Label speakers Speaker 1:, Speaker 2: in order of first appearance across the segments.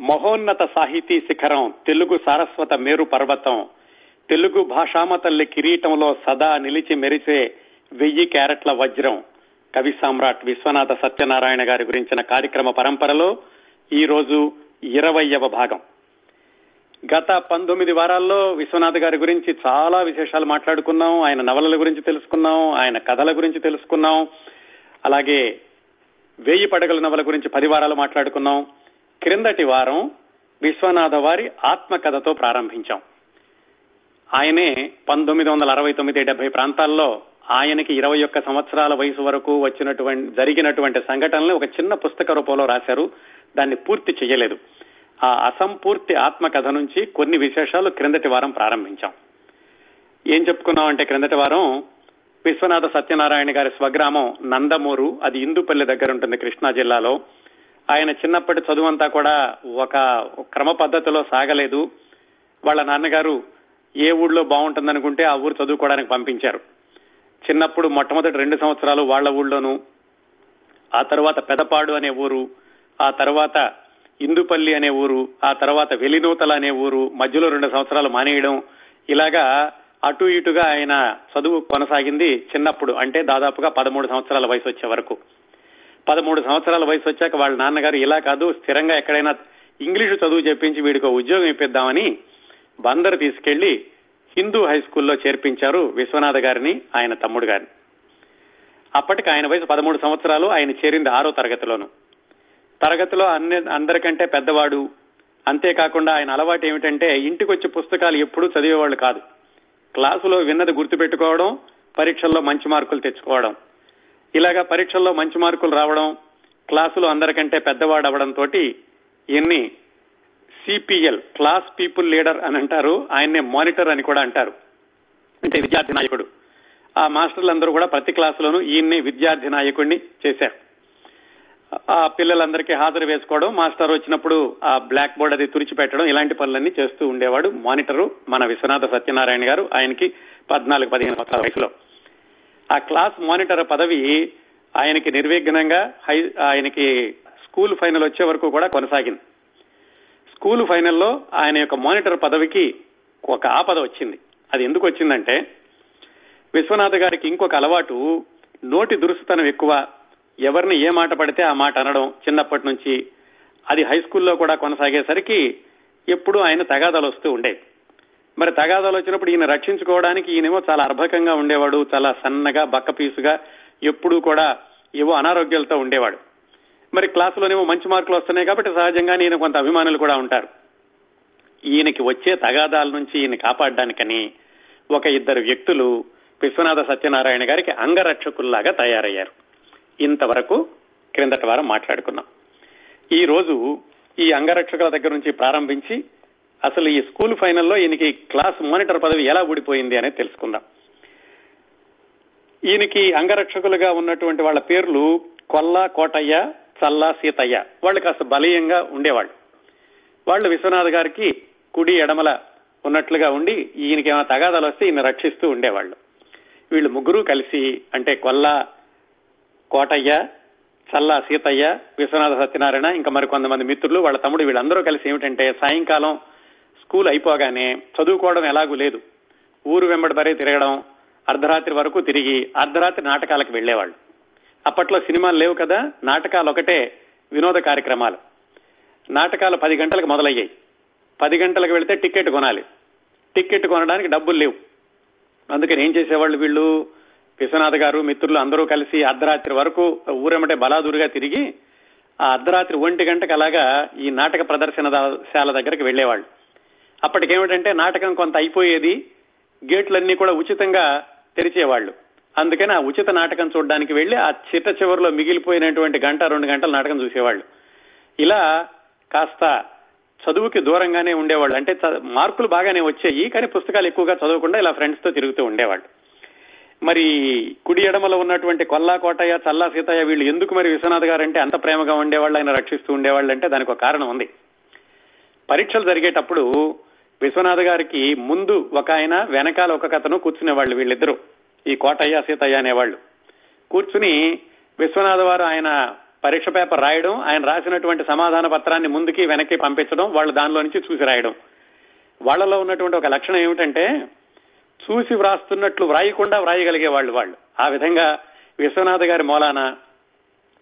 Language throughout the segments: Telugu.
Speaker 1: మహోన్నత సాహితీ శిఖరం తెలుగు సారస్వత మేరు పర్వతం. తెలుగు భాషామ తల్లి కిరీటంలో సదా నిలిచి మెరిసే వెయ్యి క్యారెట్ల వజ్రం. కవి సామ్రాట్ విశ్వనాథ సత్యనారాయణ గారి గురించిన కార్యక్రమ పరంపరలో ఈ రోజు ఇరవయవ భాగం. గత పంతొమ్మిది వారాల్లో విశ్వనాథ్ గారి గురించి చాలా విశేషాలు మాట్లాడుకున్నాం. ఆయన నవలల గురించి తెలుసుకున్నాం ఆయన కథల గురించి తెలుసుకున్నాం. అలాగే వేయి పడగల నవల గురించి పది వారాలు మాట్లాడుకున్నాం. క్రిందటి వారం విశ్వనాథ వారి ఆత్మకథతో ప్రారంభించాం. ఆయనే పంతొమ్మిది వందల అరవై తొమ్మిది డెబ్బై ప్రాంతాల్లో ఆయనకి ఇరవై ఒక్క సంవత్సరాల వయసు వరకు వచ్చినటువంటి జరిగినటువంటి సంఘటనలు ఒక చిన్న పుస్తక రూపంలో రాశారు. దాన్ని పూర్తి చేయలేదు ఆ అసంపూర్తి ఆత్మకథ నుంచి కొన్ని విశేషాలు క్రిందటి వారం ప్రారంభించాం. ఏం చెప్పుకున్నాం అంటే క్రిందటి వారం విశ్వనాథ సత్యనారాయణ గారి స్వగ్రామం నందమూరు అది ఇందుపల్లి దగ్గర ఉంటుంది కృష్ణా జిల్లాలో. ఆయన చిన్నప్పటి చదువంతా కూడా ఒక క్రమ పద్ధతిలో సాగలేదు. వాళ్ళ నాన్నగారు ఏ ఊళ్ళో బాగుంటుందనుకుంటే ఆ ఊరు చదువుకోవడానికి పంపించారు. చిన్నప్పుడు మొట్టమొదటి రెండు సంవత్సరాలు వాళ్ళ ఊళ్ళోనూ ఆ తర్వాత పెదపాడు అనే ఊరు ఆ తర్వాత ఇందుపల్లి అనే ఊరు ఆ తర్వాత వెలినూతల అనే ఊరు మధ్యలో రెండు సంవత్సరాలు మానేయడం ఇలాగా అటు ఇటుగా ఆయన చదువు కొనసాగింది చిన్నప్పుడు అంటే దాదాపుగా పదమూడు సంవత్సరాల వయసు వచ్చే వరకు. పదమూడు సంవత్సరాల వయసు వచ్చాక వాళ్ళ నాన్నగారు ఇలా కాదు స్థిరంగా ఎక్కడైనా ఇంగ్లీషు చదువు చెప్పించి వీడికి ఉద్యోగం ఇప్పిద్దామని బందరు తీసుకెళ్ళి హిందూ హై స్కూల్లో చేర్పించారు విశ్వనాథ గారిని ఆయన తమ్ముడు గారిని. అప్పటికి ఆయన వయసు పదమూడు సంవత్సరాలు ఆయన చేరింది ఆరో తరగతిలోను. తరగతిలో అన్ని అందరికంటే పెద్దవాడు. అంతేకాకుండా ఆయన అలవాటు ఏమిటంటే ఇంటికి వచ్చే పుస్తకాలు ఎప్పుడూ చదివేవాళ్ళు కాదు. క్లాసులో విన్నది గుర్తుపెట్టుకోవడం పరీక్షల్లో మంచి మార్కులు తెచ్చుకోవడం. ఇలాగా పరీక్షల్లో మంచి మార్కులు రావడం క్లాసులో అందరికంటే పెద్దవాడు అవడం తోటి ఎన్ని సిపిఎల్ క్లాస్ పీపుల్ లీడర్ అని అంటారు. ఆయన్నే మానిటర్ అని కూడా అంటారు. అంటే విద్యార్థి నాయకుడు. ఆ మాస్టర్లందరూ కూడా ప్రతి క్లాసులోనూ ఈయన్ని విద్యార్థి నాయకుడిని చేశారు. ఆ పిల్లలందరికీ హాజరు వేసుకోవడం మాస్టర్ వచ్చినప్పుడు ఆ బ్లాక్ బోర్డ్ అది తుడిచిపెట్టడం ఇలాంటి పనులన్నీ చేస్తూ ఉండేవాడు. మానిటరు మన విశ్వనాథ సత్యనారాయణ గారు. ఆయనకి పద్నాలుగు పదిహేను సంవత్సరాల వయసులో. ఆ క్లాస్ మానిటర్ పదవి ఆయనకి నిర్విఘ్నంగా హై ఆయనకి స్కూల్ ఫైనల్ వచ్చే వరకు కూడా కొనసాగింది. స్కూల్ ఫైనల్లో ఆయన యొక్క మానిటర్ పదవికి ఒక ఆపద వచ్చింది. అది ఎందుకు వచ్చిందంటే విశ్వనాథ్ గారికి ఇంకొక అలవాటు నోటి దురుసుతనం ఎక్కువ. ఎవరిని ఏ మాట పడితే ఆ మాట అనడం చిన్నప్పటి నుంచి. అది హై స్కూల్లో కూడా కొనసాగేసరికి ఎప్పుడూ ఆయన తగాదాలు వస్తూ ఉండేవి. మరి తగాదాలు వచ్చినప్పుడు ఈయన రక్షించుకోవడానికి ఈయనేమో చాలా అర్భకంగా ఉండేవాడు చాలా సన్నగా బక్కపీసుగా ఎప్పుడూ కూడా ఏవో అనారోగ్యాలతో ఉండేవాడు. మరి క్లాసులోనేమో మంచి మార్కులు వస్తున్నాయి కాబట్టి సహజంగా ఈయన కొంత అభిమానులు కూడా ఉంటారు. ఈయనకి వచ్చే తగాదాల నుంచి ఈయన కాపాడడానికని ఒక ఇద్దరు వ్యక్తులు విశ్వనాథ సత్యనారాయణ గారికి అంగరక్షకుల్లాగా తయారయ్యారు. ఇంతవరకు క్రిందటి వారం మాట్లాడుకున్నాం. ఈ రోజు ఈ అంగరక్షకుల దగ్గర నుంచి ప్రారంభించి అసలు ఈ స్కూల్ ఫైనల్లో ఈయనకి క్లాస్ మానిటర్ పదవి ఎలా ఊడిపోయింది అనేది తెలుసుకుందాం. ఈయనకి అంగరక్షకులుగా ఉన్నటువంటి వాళ్ళ పేర్లు కొల్ల కోటయ్య చల్ల సీతయ్య. వాళ్ళు కాస్త బలీయంగా ఉండేవాళ్ళు. వాళ్ళు విశ్వనాథ్ గారికి కుడి ఎడమల ఉన్నట్లుగా ఉండి ఈయనకి ఏమైనా తగాదాలు వస్తే ఈయన రక్షిస్తూ ఉండేవాళ్ళు. వీళ్ళు ముగ్గురు కలిసి అంటే కొల్ల కోటయ్య చల్ల సీతయ్య విశ్వనాథ సత్యనారాయణ ఇంకా మరి కొంతమంది మిత్రులు వాళ్ళ తమ్ముడు వీళ్ళందరూ కలిసి ఏమిటంటే సాయంకాలం స్కూల్ అయిపోగానే చదువుకోవడం ఎలాగూ లేదు. ఊరు వెంబడి బరే తిరగడం అర్ధరాత్రి వరకు తిరిగి అర్ధరాత్రి నాటకాలకు వెళ్ళేవాళ్ళు అప్పట్లో సినిమాలు లేవు కదా నాటకాలు ఒకటే వినోద కార్యక్రమాలు. నాటకాలు పది గంటలకు మొదలయ్యాయి. పది గంటలకు వెళితే టికెట్ కొనాలి. టికెట్ కొనడానికి డబ్బులు లేవు. అందుకని ఏం చేసేవాళ్ళు వీళ్ళు? విశ్వనాథ్ గారు మిత్రులు అందరూ కలిసి అర్ధరాత్రి వరకు ఊరెమ్మటే బలాదూరుగా తిరిగి ఆ అర్ధరాత్రి ఒంటి గంటకు అలాగా ఈ నాటక ప్రదర్శనశాల దగ్గరికి వెళ్ళేవాళ్ళు అప్పటికేమిటంటే నాటకం కొంత అయిపోయేది గేట్లన్నీ కూడా ఉచితంగా తెరిచేవాళ్ళు అందుకని ఆ ఉచిత నాటకం చూడడానికి వెళ్ళి ఆ చిట్ట చివరిలో మిగిలిపోయినటువంటి గంట రెండు గంటల నాటకం చూసేవాళ్ళు. ఇలా కాస్త చదువుకి దూరంగానే ఉండేవాళ్ళు. అంటే మార్కులు బాగానే వచ్చాయి కానీ పుస్తకాలు ఎక్కువగా చదవకుండా ఇలా ఫ్రెండ్స్తో తిరుగుతూ ఉండేవాళ్ళు. మరి కుడి ఎడమలో ఉన్నటువంటి కొల్లా కోటయ్య చల్లా సీతయ్య వీళ్ళు ఎందుకు మరి విశ్వనాథ్ గారు అంటే అంత ప్రేమగా ఉండేవాళ్ళు ఆయన రక్షిస్తూ ఉండేవాళ్ళు అంటే దానికి ఒక కారణం ఉంది. పరీక్షలు జరిగేటప్పుడు విశ్వనాథ్ గారికి ముందు ఒక ఆయన వెనకాల ఒక కథను కూర్చునేవాళ్ళు వీళ్ళిద్దరూ. ఈ కోటయ్య సీతయ్య అనేవాళ్ళు. కూర్చుని విశ్వనాథ్ వారు ఆయన పరీక్ష పేపర్ రాయడం ఆయన రాసినటువంటి సమాధాన పత్రాన్ని ముందుకి వెనక్కి పంపించడం వాళ్ళు దానిలో నుంచి చూసి రాయడం. వాళ్ళలో ఉన్నటువంటి ఒక లక్షణం ఏమిటంటే చూసి వ్రాస్తున్నట్లు వ్రాయకుండా వ్రాయగలిగే వాళ్ళు వాళ్ళు. ఆ విధంగా విశ్వనాథ్ గారి మూలాన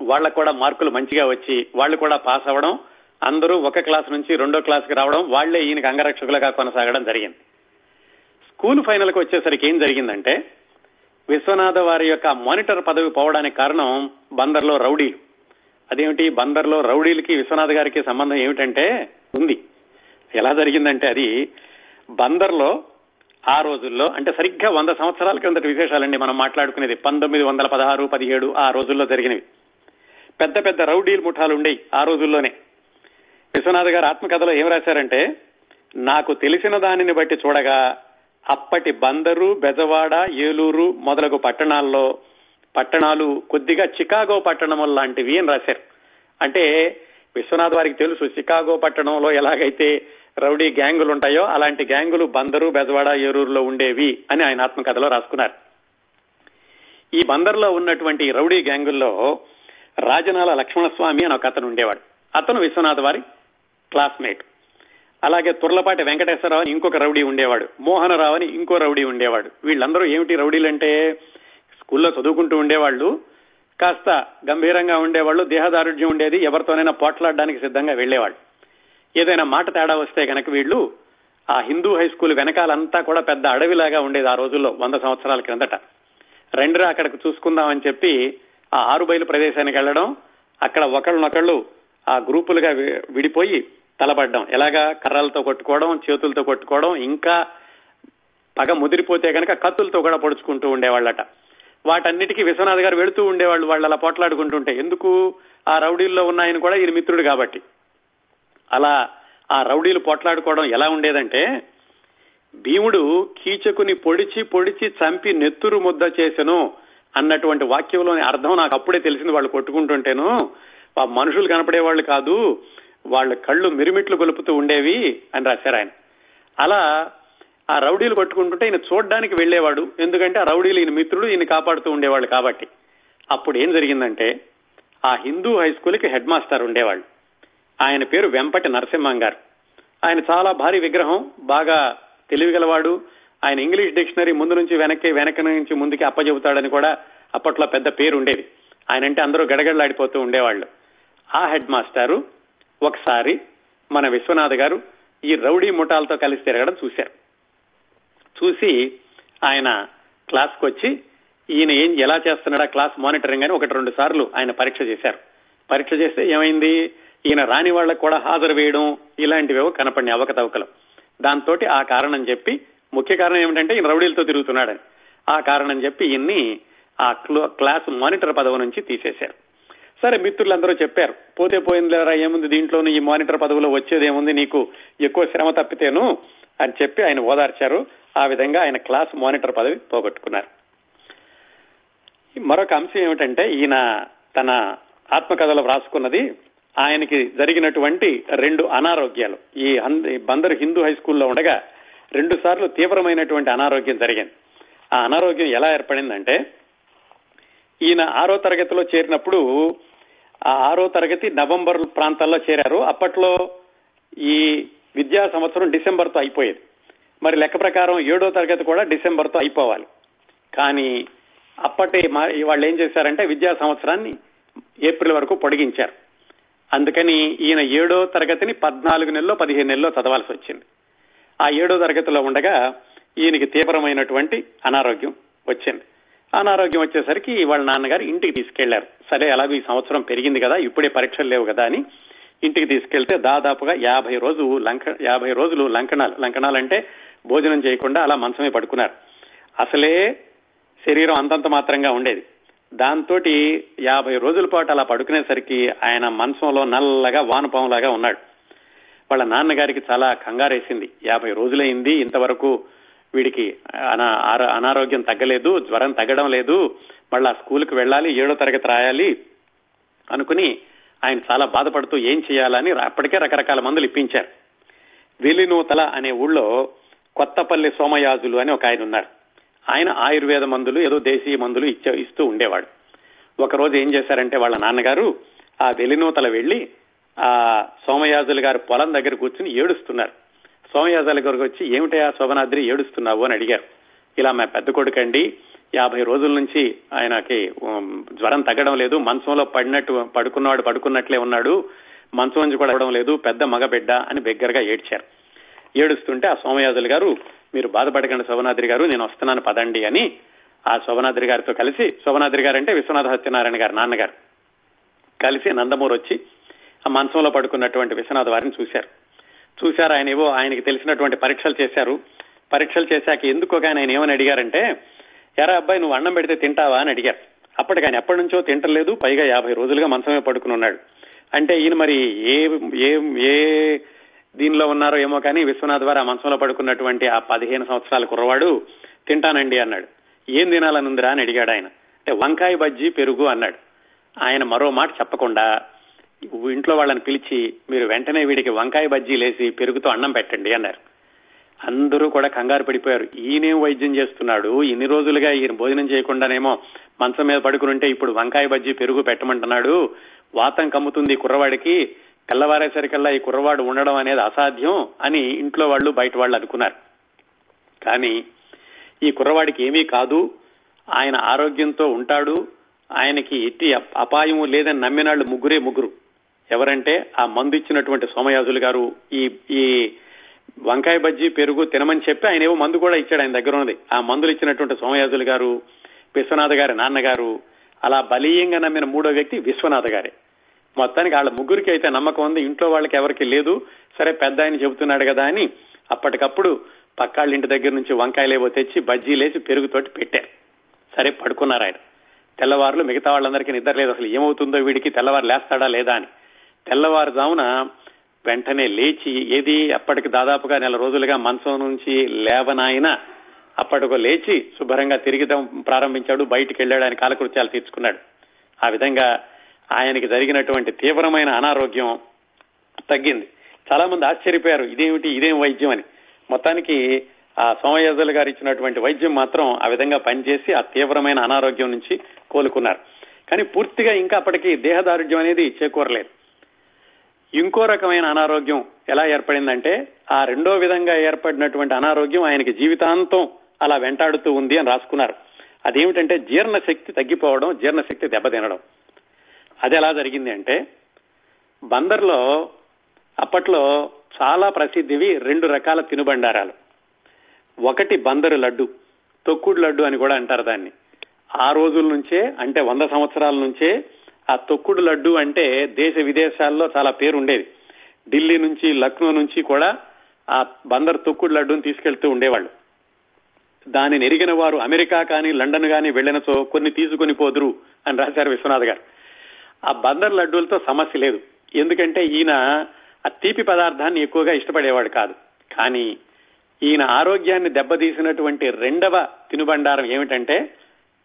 Speaker 1: వాళ్ళకు కూడా మార్కులు మంచిగా వచ్చి వాళ్ళు కూడా పాస్ అవ్వడం అందరూ ఒక క్లాస్ నుంచి రెండో క్లాస్కి రావడం వాళ్ళే ఈయనకి అంగరక్షకులుగా కొనసాగడం జరిగింది. స్కూల్ ఫైనల్కి వచ్చేసరికి ఏం జరిగిందంటే విశ్వనాథ వారి యొక్క మానిటర్ పదవి పోవడానికి కారణం బందర్లో రౌడీలు. అదేమిటి? బందర్లో రౌడీలకి విశ్వనాథ్ గారికి సంబంధం ఏమిటంటే ఉంది. ఎలా జరిగిందంటే అది బందర్లో ఆ రోజుల్లో అంటే సరిగ్గా వంద సంవత్సరాల క్రిందటి విశేషాలండి మనం మాట్లాడుకునేది. పంతొమ్మిది వందల పదహారు పదిహేడు ఆ రోజుల్లో జరిగినవి. పెద్ద పెద్ద రౌడీలు ముఠాలు ఉండేవి ఆ రోజుల్లోనే. విశ్వనాథ్ గారు ఆత్మకథలో ఏం రాశారంటే నాకు తెలిసిన దానిని బట్టి చూడగా అప్పటి బందరు బెజవాడ ఏలూరు మొదలగు పట్టణాల్లో పట్టణాలు కొద్దిగా చికాగో పట్టణం లాంటివి అని రాశారు. అంటే విశ్వనాథ్ వారికి తెలుసు చికాగో పట్టణంలో ఎలాగైతే రౌడీ గ్యాంగులు ఉంటాయో అలాంటి గ్యాంగులు బందరు బెజవాడ ఏరూరులో ఉండేవి అని ఆయన ఆత్మకథలో రాసుకున్నారు. ఈ బందర్లో ఉన్నటువంటి రౌడీ గ్యాంగుల్లో రాజనాల లక్ష్మణస్వామి అని ఒక అతను ఉండేవాడు. అతను విశ్వనాథ్ వారి క్లాస్మేట్. అలాగే తుర్లపాటి వెంకటేశ్వరరావు అని ఇంకొక రౌడీ ఉండేవాడు. మోహనరావు అని ఇంకో రౌడీ ఉండేవాడు. వీళ్ళందరూ ఏమిటి రౌడీలంటే స్కూల్లో చదువుకుంటూ ఉండేవాళ్ళు కాస్త గంభీరంగా ఉండేవాళ్ళు దేహదారుఢ్యం ఉండేది ఎవరితోనైనా పోట్లాడడానికి సిద్ధంగా వెళ్ళేవాళ్ళు ఏదైనా మాట తేడా వస్తే కనుక వీళ్ళు ఆ హిందూ హై స్కూల్ వెనకాలంతా కూడా పెద్ద అడవిలాగా ఉండేది ఆ రోజుల్లో వంద సంవత్సరాల క్రిందట. రెండురా అక్కడికి చూసుకుందామని చెప్పి ఆ ఆరు బయలు ప్రదేశానికి వెళ్ళడం అక్కడ ఒకళ్ళనొకళ్ళు ఆ గ్రూపులుగా విడిపోయి తలపడ్డం ఎలాగా? కర్రలతో కొట్టుకోవడం చేతులతో కొట్టుకోవడం ఇంకా పగ ముదిరిపోతే కనుక కత్తులతో కూడా పొడుచుకుంటూ ఉండేవాళ్ళట. వాటన్నిటికీ విశ్వనాథ్ గారు వెళుతూ ఉండేవాళ్ళు వాళ్ళు అలా పోట్లాడుకుంటుంటే. ఎందుకు? ఆ రౌడీల్లో ఉన్న ఆయన కూడా ఈయన మిత్రుడు కాబట్టి. అలా ఆ రౌడీలు పోట్లాడుకోవడం ఎలా ఉండేదంటే భీముడు కీచకుని పొడిచి పొడిచి చంపి నెత్తురు ముద్ద చేసెను అన్నటువంటి వాక్యంలోని అర్థం నాకు అప్పుడే తెలిసింది. వాళ్ళు కొట్టుకుంటుంటేను మనుషులు మనుషులు కనపడేవాళ్ళు కాదు. వాళ్ళ కళ్ళు మిరిమిట్లు గొలుపుతూ ఉండేవి అని రాశారు ఆయన. అలా ఆ రౌడీలు కొట్టుకుంటుంటే ఈయన చూడడానికి వెళ్ళేవాడు ఎందుకంటే ఆ రౌడీలు ఈయన మిత్రుడు ఈయన కాపాడుతూ ఉండేవాళ్ళు కాబట్టి. అప్పుడు ఏం జరిగిందంటే ఆ హిందూ హై స్కూల్కి హెడ్ మాస్టర్ ఉండేవాళ్ళు. ఆయన పేరు వెంపటి నరసింహం గారు. ఆయన చాలా భారీ విగ్రహం బాగా తెలివిగలవాడు. ఆయన ఇంగ్లీష్ డిక్షనరీ ముందు నుంచి వెనక్కి వెనక నుంచి ముందుకి అప్పచెబుతాడని కూడా అప్పట్లో పెద్ద పేరు ఉండేది. ఆయన అంటే అందరూ గడగడలాడిపోతూ ఉండేవాళ్ళు. ఆ హెడ్ మాస్టారు ఒకసారి మన విశ్వనాథ్ గారు ఈ రౌడీ ముఠాలతో కలిసి తిరగడం చూశారు. చూసి ఆయన క్లాస్కి వచ్చి ఈయన ఏం ఎలా చేస్తున్నాడా క్లాస్ మానిటరింగ్ అని ఒకటి రెండు సార్లు ఆయన పరీక్ష చేశారు. పరీక్ష చేస్తే ఏమైంది? ఈయన రాని వాళ్ళకు కూడా హాజరు వేయడం ఇలాంటివేవో కనపడిన అవకతవకలు. దాంతో ఆ కారణం చెప్పి ముఖ్య కారణం ఏమిటంటే ఈయన రౌడీలతో తిరుగుతున్నాడని. ఆ కారణం చెప్పి ఈయన్ని ఆ క్లాస్ మానిటర్ పదవి నుంచి తీసేశారు. సరే మిత్రులందరూ చెప్పారు. పోతే పోయింది లేరా ఏముంది దీంట్లోనూ ఈ మానిటర్ పదవిలో వచ్చేదేముంది నీకు ఎక్కువ శ్రమ తప్పితేను అని చెప్పి ఆయన ఓదార్చారు. ఆ విధంగా ఆయన క్లాస్ మానిటర్ పదవి పోగొట్టుకున్నారు. మరొక అంశం ఏమిటంటే ఈయన తన ఆత్మకథలో వ్రాసుకున్నది ఆయనకి జరిగినటువంటి రెండు అనారోగ్యాలు. ఈ బందరు హిందూ హై స్కూల్లో ఉండగా రెండు సార్లు తీవ్రమైనటువంటి అనారోగ్యం జరిగింది. ఆ అనారోగ్యం ఎలా ఏర్పడిందంటే ఈయన ఆరో తరగతిలో చేరినప్పుడు ఆరో తరగతి నవంబర్ ప్రాంతాల్లో చేరారు. అప్పట్లో ఈ విద్యా సంవత్సరం డిసెంబర్తో అయిపోయేది. మరి లెక్క ప్రకారం ఏడో తరగతి కూడా డిసెంబర్తో అయిపోవాలి. కానీ అప్పటి వాళ్ళు ఏం చేశారంటే విద్యా సంవత్సరాన్ని ఏప్రిల్ వరకు పొడిగించారు. అందుకని ఈయన ఏడో తరగతిని పద్నాలుగు నెలలో పదిహేను నెలల్లో చదవాల్సి వచ్చింది. ఆ ఏడో తరగతిలో ఉండగా ఈయనకి తీవ్రమైనటువంటి అనారోగ్యం వచ్చింది. అనారోగ్యం వచ్చేసరికి వాళ్ళ నాన్నగారు ఇంటికి తీసుకెళ్ళారు. సరే అలాగే ఈ సంవత్సరం పెరిగింది కదా ఇప్పుడే పరీక్షలు లేవు కదా అని ఇంటికి తీసుకెళ్తే దాదాపుగా యాభై రోజు లంక యాభై రోజులు లంకణాలు. లంకణాలు అంటే భోజనం చేయకుండా అలా మంచమే పడుకున్నారు. అసలే శరీరం అంతంత మాత్రంగా ఉండేది. దాంతో యాభై రోజుల పాటు అలా పడుకునేసరికి ఆయన మంచంలో నల్లగా వానపాములాగా ఉన్నాడు. వాళ్ళ నాన్నగారికి చాలా కంగారేసింది. యాభై రోజులైంది ఇంతవరకు వీడికి అనారోగ్యం తగ్గలేదు జ్వరం తగ్గడం లేదు మళ్ళా స్కూల్కి వెళ్ళాలి ఏడో తరగతి రాయాలి అనుకుని ఆయన చాలా బాధపడుతూ ఏం చేయాలని అప్పటికే రకరకాల మందులు ఇప్పించారు. వెలినూతల అనే ఊళ్ళో కొత్తపల్లి సోమయాజులు అని ఒక ఆయన ఉన్నారు. ఆయన ఆయుర్వేద మందులు ఏదో దేశీయ మందులు ఇచ్చే ఇస్తూ ఉండేవాడు. ఒకరోజు ఏం చేశారంటే వాళ్ళ నాన్నగారు ఆ వెలినూతల వెళ్ళి ఆ సోమయాజులు గారు పొలం దగ్గర కూర్చుని ఏడుస్తున్నారు. సోమయాజాల గారికి వచ్చి ఏమిటయా శోభనాద్రి ఏడుస్తున్నావు? అని అడిగారు. ఇలా మా పెద్ద కొడుకండి యాభై రోజుల నుంచి ఆయనకి జ్వరం తగ్గడం లేదు మంచంలో పడినట్టు పడుకున్నవాడు పడుకున్నట్లే ఉన్నాడు మంచం నుంచి కూడా లేదు పెద్ద మగబిడ్డ అని బిగ్గరగా ఏడ్చారు. ఏడుస్తుంటే ఆ సోమయాజులు గారు మీరు బాధపడకండి శోభనాద్రి గారు నేను వస్తున్నాను పదండి అని ఆ శోభనాద్రి గారితో కలిసి శోభనాద్రి గారు అంటే విశ్వనాథ సత్యనారాయణ గారు నాన్నగారు. కలిసి నందమూరు వచ్చి ఆ మంచంలో పడుకున్నటువంటి విశ్వనాథ వారిని చూశారు. చూశారు ఆయన ఏవో ఆయనకి తెలిసినటువంటి పరీక్షలు చేశారు. పరీక్షలు చేశాక ఎందుకోగా ఒక ఆయన ఏమని అడిగారంటే ఎరా అబ్బాయి నువ్వు అన్నం పెడితే తింటావా? అని అడిగారు. అప్పటికి ఆయన ఎప్పటి నుంచో తింటలేదు. పైగా యాభై రోజులుగా మంచమే పడుకుని ఉన్నాడు. అంటే ఈయన మరి ఏ ఏ ఏ దీనిలో ఉన్నారో ఏమో కానీ విశ్వనాథ్ వారు ఆ మంచంలో పడుకున్నటువంటి ఆ పదిహేను సంవత్సరాల కుర్రవాడు తింటానండి అన్నాడు. ఏం తినాలనుందిరా? అని అడిగాడు ఆయన. అంటే వంకాయ బజ్జీ పెరుగు అన్నాడు. ఆయన మరో మాట చెప్పకుండా ఇంట్లో వాళ్ళని పిలిచి మీరు వెంటనే వీడికి వంకాయ బజ్జీ లేసి పెరుగుతో అన్నం పెట్టండి అన్నారు. అందరూ కూడా కంగారు పడిపోయారు. ఈయనేం వైద్యం చేస్తున్నాడు. ఇన్ని రోజులుగా ఈయన భోజనం చేయకుండానేమో మంచం మీద పడుకునుంటే ఇప్పుడు వంకాయ బజ్జీ పెరుగు పెట్టమంటున్నాడు. వాతం కమ్ముతుంది ఈ కుర్రవాడికి. తెల్లవారేసరికల్లా ఈ కుర్రవాడు ఉండడం అనేది అసాధ్యం అని ఇంట్లో వాళ్ళు బయట వాళ్ళు అనుకున్నారు. కానీ ఈ కుర్రవాడికి ఏమీ కాదు. ఆయన ఆరోగ్యంతో ఉంటాడు. ఆయనకి ఎట్టి అపాయం అపాయము లేదని నమ్మినాళ్ళు ముగ్గురే ముగ్గురు. ఎవరంటే ఆ మందు ఇచ్చినటువంటి సోమయాజులు గారు. ఈ ఈ వంకాయ బజ్జీ పెరుగు తినమని చెప్పి ఆయన ఏవో మందు కూడా ఇచ్చాడు ఆయన దగ్గర ఉన్నది. ఆ మందులు ఇచ్చినటువంటి సోమయాజులు గారు విశ్వనాథ్ గారి నాన్నగారు అలా బలీయంగా నమ్మిన మూడో వ్యక్తి విశ్వనాథ్ గారే. మొత్తానికి వాళ్ళ ముగ్గురికి అయితే నమ్మకం ఉంది. ఇంట్లో వాళ్ళకి ఎవరికి లేదు. సరే పెద్ద ఆయన చెబుతున్నాడు కదా అని అప్పటికప్పుడు పక్కాళ్ళ ఇంటి దగ్గర నుంచి వంకాయలేవో తెచ్చి బజ్జీలేసి పెరుగుతోటి పెట్టారు. సరే పడుకున్నారు ఆయన. తెల్లవారులు మిగతా వాళ్ళందరికీ నిద్ర లేదు. అసలు ఏమవుతుందో వీడికి తెల్లవారు లేస్తాడా లేదా అని. తెల్లవారుజామున వెంటనే లేచి ఏది అప్పటికి దాదాపుగా నెల రోజులుగా మంచం నుంచి లేవనాయన అప్పటికో లేచి శుభ్రంగా తిరిగితం ప్రారంభించాడు. బయటికి వెళ్ళాడు. ఆయన కాలకృత్యాలు తీర్చుకున్నాడు. ఆ విధంగా ఆయనకి జరిగినటువంటి తీవ్రమైన అనారోగ్యం తగ్గింది. చాలా మంది ఆశ్చర్యపోయారు. ఇదేమిటి? ఇదేం వైద్యం అని. మొత్తానికి ఆ సోమయాజులు గారు ఇచ్చినటువంటి వైద్యం మాత్రం ఆ విధంగా పనిచేసి ఆ తీవ్రమైన అనారోగ్యం నుంచి కోలుకున్నారు. కానీ పూర్తిగా ఇంకా అప్పటికి దేహదారుఢ్యం అనేది చేకూరలేదు. ఇంకో రకమైన అనారోగ్యం ఎలా ఏర్పడిందంటే ఆ రెండో విధంగా ఏర్పడినటువంటి అనారోగ్యం ఆయనకి జీవితాంతం అలా వెంటాడుతూ ఉంది అని రాసుకున్నారు. అదేమిటంటే జీర్ణశక్తి తగ్గిపోవడం జీర్ణశక్తి దెబ్బతినడం. అది ఎలా జరిగింది అంటే బందర్లో అప్పట్లో చాలా ప్రసిద్ధివి రెండు రకాల తినుబండారాలు. ఒకటి బందరు లడ్డు తొక్కుడు లడ్డు అని కూడా అంటారు దాన్ని. ఆ రోజుల నుంచే అంటే వంద సంవత్సరాల నుంచే ఆ తొక్కుడు లడ్డు అంటే దేశ విదేశాల్లో చాలా పేరు ఉండేది ఢిల్లీ నుంచి లక్నో నుంచి కూడా ఆ బందర్ తొక్కుడు లడ్డుని తీసుకెళ్తూ ఉండేవాళ్ళు. దానిని ఎరిగిన వారు అమెరికా కానీ లండన్ కానీ వెళ్ళినచో కొన్ని తీసుకుని పోదురు అని రాశారు విశ్వనాథ్ గారు. ఆ బందర్ లడ్డూలతో సమస్య లేదు. ఎందుకంటే ఈయన ఆ తీపి పదార్థాన్ని ఎక్కువగా ఇష్టపడేవాడు కాదు. కానీ ఈయన ఆరోగ్యాన్ని దెబ్బతీసినటువంటి రెండవ తినుబండారం ఏమిటంటే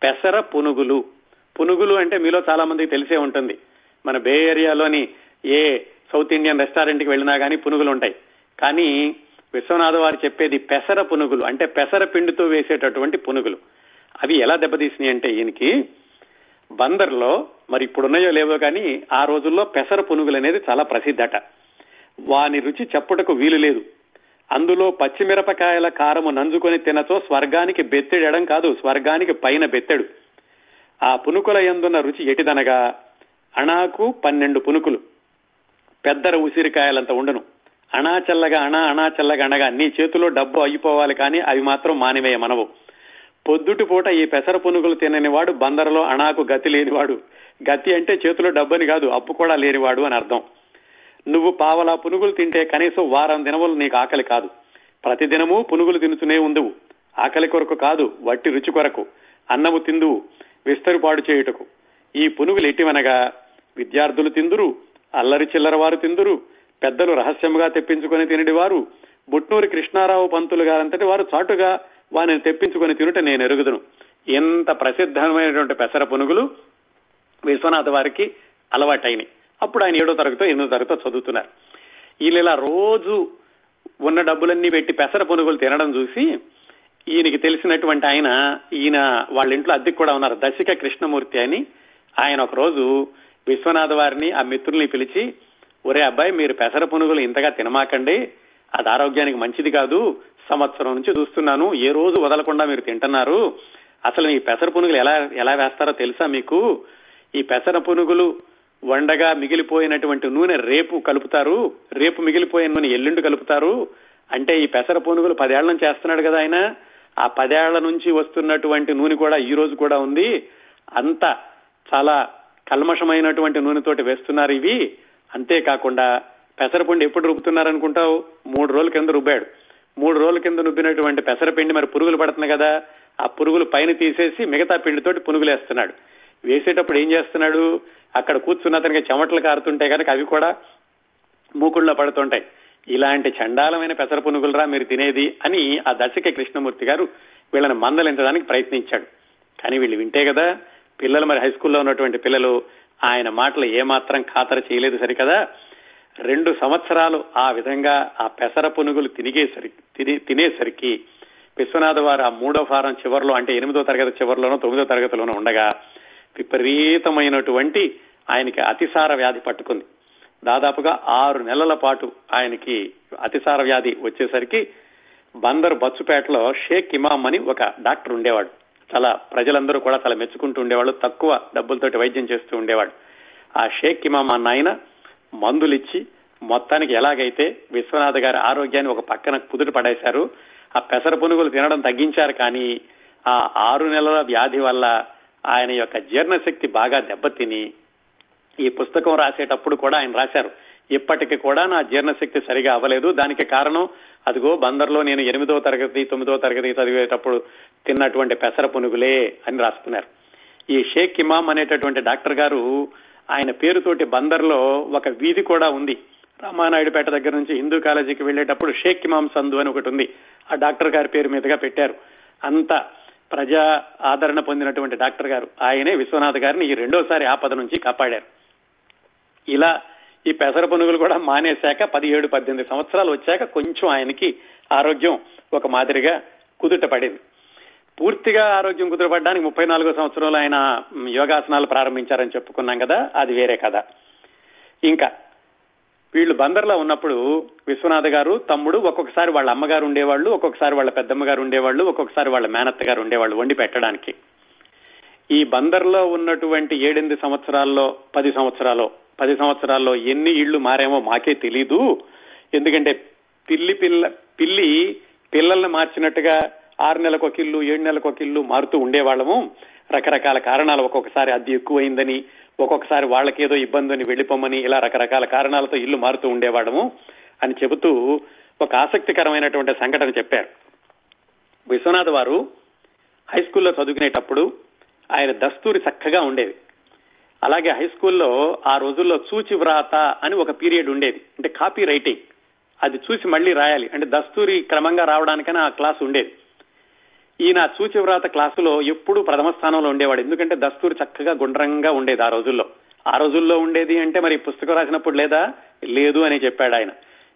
Speaker 1: పెసర పునుగులు. పునుగులు అంటే మీలో చాలా మందికి తెలిసే ఉంటుంది. మన బే ఏరియాలోని ఏ సౌత్ ఇండియన్ రెస్టారెంట్కి వెళ్ళినా కానీ పునుగులు ఉంటాయి. కానీ విశ్వనాథ వారు చెప్పేది పెసర పునుగులు అంటే పెసర పిండితో వేసేటటువంటి పునుగులు. అవి ఎలా దెబ్బతీసినాయి అంటే ఈయనకి బందర్లో మరి ఇప్పుడున్నాయో లేవో కానీ ఆ రోజుల్లో పెసర పునుగులు అనేది చాలా ప్రసిద్ధట. వాని రుచి చెప్పుటకు వీలు లేదు. అందులో పచ్చిమిరపకాయల కారము నంజుకొని తినతో స్వర్గానికి బెత్తెడడం కాదు స్వర్గానికి పైన బెత్తెడు. ఆ పునుకుల ఎందున్న రుచి ఎటిదనగా అణాకు పన్నెండు పునుకులు. పెద్దర ఉసిరికాయలంత ఉండను. అణా చల్లగా అణా అణా చల్లగా అనగా నీ చేతిలో డబ్బు అయిపోవాలి కానీ అవి మాత్రం మానివేయ మనవు పొద్దుటి పూట ఈ పెసర పునుగులు తినని వాడు బందరలో అణాకు గతి లేనివాడు. గతి అంటే చేతిలో డబ్బని కాదు అప్పు కూడా లేనివాడు అని అర్థం. నువ్వు పావలా పునుగులు తింటే కనీసం వారం దినములు నీకు ఆకలి కాదు. ప్రతిదినము పునుగులు తినుతూనే ఉందువు ఆకలి కొరకు కాదు వట్టి రుచి కొరకు. అన్నము తిందువు. విస్తరుపాడు చేయుటకు. ఈ పునుగులు ఎట్టివనగా విద్యార్థులు తిందురు అల్లరి చిల్లర వారు తిందురు పెద్దలు రహస్యముగా తెప్పించుకొని తినడి వారు బుట్నూరి కృష్ణారావు పంతులు గారంతటి వారు చాటుగా వారిని తెప్పించుకొని తినుట నేను ఎరుగుదును. ఎంత ప్రసిద్ధమైనటువంటి పెసర పునుగులు విశ్వనాథ్ వారికి అలవాటైనాయి. అప్పుడు ఆయన ఏడో తరగతో ఎనిమిదో తరగతో చదువుతున్నారు. వీళ్ళు ఇలా రోజు ఉన్న డబ్బులన్నీ పెట్టి పెసర పునుగులు తినడం చూసి ఈయనకి తెలిసినటువంటి ఆయన ఈయన వాళ్ళ ఇంట్లో అద్దెకు కూడా ఉన్నారు. దశిక కృష్ణమూర్తి అని ఆయన ఒక రోజు విశ్వనాథ వారిని ఆ మిత్రుల్ని పిలిచి ఒరే అబ్బాయి మీరు పెసర పునుగులు ఇంతగా తినమాకండి. అది ఆరోగ్యానికి మంచిది కాదు. సంవత్సరం నుంచి చూస్తున్నాను. ఏ రోజు వదలకుండా మీరు తింటున్నారు. అసలు ఈ పెసర పునుగులు ఎలా ఎలా వేస్తారో తెలుసా మీకు? ఈ పెసర పునుగులు వండగా మిగిలిపోయినటువంటి నూనె రేపు కలుపుతారు. రేపు మిగిలిపోయిన నూనె ఎల్లుండి కలుపుతారు. అంటే ఈ పెసర పునుగులు పదేళ్ళ నుంచి చేస్తున్నాడు కదా ఆయన. ఆ పదేళ్ళ నుంచి వస్తున్నటువంటి నూనె కూడా ఈ రోజు కూడా ఉంది. అంత చాలా కల్మషమైనటువంటి నూనెతోటి వేస్తున్నారు ఇవి. అంతేకాకుండా పెసరపిండి ఎప్పుడు రుబ్బుతున్నారనుకుంటావు? మూడు రోజుల కింద రుబ్బాడు. మూడు రోజుల కింద రుబ్బినటువంటి పెసరపిండి మరి పురుగులు పడుతుంది కదా ఆ పురుగులు పైన తీసేసి మిగతా పిండితోటి పునుగులు వేస్తున్నాడు వేసేటప్పుడు ఏం చేస్తున్నాడు? అక్కడ కూర్చున్న అతనికి చెమటలు కారుతుంటాయి కనుక అవి కూడా మూకుళ్ళలో పడుతుంటాయి. ఇలాంటి చండాలమైన పెసర పునుగులరా మీరు తినేది అని ఆ దర్శక కృష్ణమూర్తి గారు వీళ్ళని మందలించడానికి ప్రయత్నించాడు. కానీ వీళ్ళు వింటే కదా పిల్లలు మరి హై స్కూల్లో ఉన్నటువంటి పిల్లలు ఆయన మాటలు ఏమాత్రం ఖాతరు చేయలేదు సరికదా? రెండు సంవత్సరాలు ఆ విధంగా ఆ పెసర పునుగులు తినిగేసరికి తినేసరికి విశ్వనాథ వారు ఆ మూడో ఫారం చివరిలో అంటే ఎనిమిదో తరగతి చివరిలోనో తొమ్మిదో తరగతిలోనో ఉండగా విపరీతమైనటువంటి ఆయనకి అతిసార వ్యాధి పట్టుకుంది. దాదాపుగా ఆరు నెలల పాటు ఆయనకి అతిసార వ్యాధి వచ్చేసరికి బందర్ బచ్చుపేటలో షేక్ ఇమామ్ అని ఒక డాక్టర్ ఉండేవాడు. చాలా ప్రజలందరూ కూడా చాలా మెచ్చుకుంటూ ఉండేవాళ్ళు తక్కువ డబ్బులతోటి వైద్యం చేస్తూ ఉండేవాడు. ఆ షేక్ ఇమామ్ అన్న ఆయన మందులిచ్చి మొత్తానికి ఎలాగైతే విశ్వనాథ్ గారి ఆరోగ్యాన్ని ఒక పక్కన కుదుట పడేశారు ఆ పెసర పునుగులు తినడం తగ్గించారు కానీ ఆ ఆరు నెలల వ్యాధి వల్ల ఆయన యొక్క జీర్ణశక్తి బాగా దెబ్బతిని ఈ పుస్తకం రాసేటప్పుడు కూడా ఆయన రాశారు. ఇప్పటికి కూడా నా జీర్ణశక్తి సరిగా అవ్వలేదు. దానికి కారణం అదిగో బందర్లో నేను ఎనిమిదో తరగతి తొమ్మిదో తరగతి చదివేటప్పుడు తిన్నటువంటి పెసర పునుగులే అని రాస్తున్నారు ఈ షేక్ ఇమాం అనేటటువంటి డాక్టర్ గారు ఆయన పేరుతోటి బందర్లో ఒక వీధి కూడా ఉంది. రామానాయుడుపేట దగ్గర నుంచి హిందూ కాలేజీకి వెళ్ళేటప్పుడు షేక్ ఇమాం సందు అని ఒకటి ఉంది. ఆ డాక్టర్ గారి పేరు మీదుగా పెట్టారు. అంత ప్రజా ఆదరణ పొందినటువంటి డాక్టర్ గారు. ఆయనే విశ్వనాథ్ గారిని ఈ రెండోసారి ఆపద నుంచి కాపాడారు. ఇలా ఈ పెసర పునుగులు కూడా మానేశాక పదిహేడు పద్దెనిమిది సంవత్సరాలు వచ్చాక కొంచెం ఆయనకి ఆరోగ్యం ఒక మాదిరిగా కుదుట పడింది. పూర్తిగా ఆరోగ్యం కుదురపడడానికి ముప్పై నాలుగో సంవత్సరంలో ఆయన యోగాసనాలు ప్రారంభించారని చెప్పుకున్నాం కదా అది వేరే కథ. ఇంకా వీళ్ళు బందర్లో ఉన్నప్పుడు విశ్వనాథ్ గారు తమ్ముడు ఒక్కొక్కసారి వాళ్ళ అమ్మగారు ఉండేవాళ్ళు ఒక్కొక్కసారి వాళ్ళ పెద్దమ్మ గారు ఉండేవాళ్ళు ఒక్కొక్కసారి వాళ్ళ మేనత్త గారు ఉండేవాళ్ళు వండి పెట్టడానికి. ఈ బందర్లో ఉన్నటువంటి ఏడెనిమిది సంవత్సరాల్లో పది సంవత్సరాల్లో పది సంవత్సరాల్లో ఎన్ని ఇళ్ళు మారేమో మాకే తెలీదు. ఎందుకంటే పిల్లి పిల్ల పిల్లి పిల్లల్ని మార్చినట్టుగా ఆరు నెలలకు ఒక ఇల్లు ఏడు నెలలకు ఒక ఇల్లు మారుతూ ఉండేవాళ్ళము. రకరకాల కారణాలు ఒక్కొక్కసారి అద్దె ఎక్కువైందని ఒక్కొక్కసారి వాళ్ళకేదో ఇబ్బంది అని వెళ్ళిపోమని ఇలా రకరకాల కారణాలతో ఇల్లు మారుతూ ఉండేవాళ్ళము అని చెబుతూ ఒక ఆసక్తికరమైనటువంటి సంఘటన చెప్పారు. విశ్వనాథ్ వారు హై స్కూల్లో చదువుకునేటప్పుడు ఆయన దస్తూరి చక్కగా ఉండేది. అలాగే హై స్కూల్లో ఆ రోజుల్లో చూచి వ్రాత అని ఒక పీరియడ్ ఉండేది. అంటే కాపీ రైటింగ్ అది చూసి మళ్ళీ రాయాలి. అంటే దస్తూరి క్రమంగా రావడానికైనా ఆ క్లాస్ ఉండేది. ఈయన చూచి వ్రాత క్లాసులో ఎప్పుడు ప్రథమ స్థానంలో ఉండేవాడు. ఎందుకంటే దస్తూరి చక్కగా గుండ్రంగా ఉండేది ఆ రోజుల్లో. ఆ రోజుల్లో ఉండేది అంటే మరి పుస్తకం రాసినప్పుడు లేదా? లేదు అని చెప్పాడు ఆయన.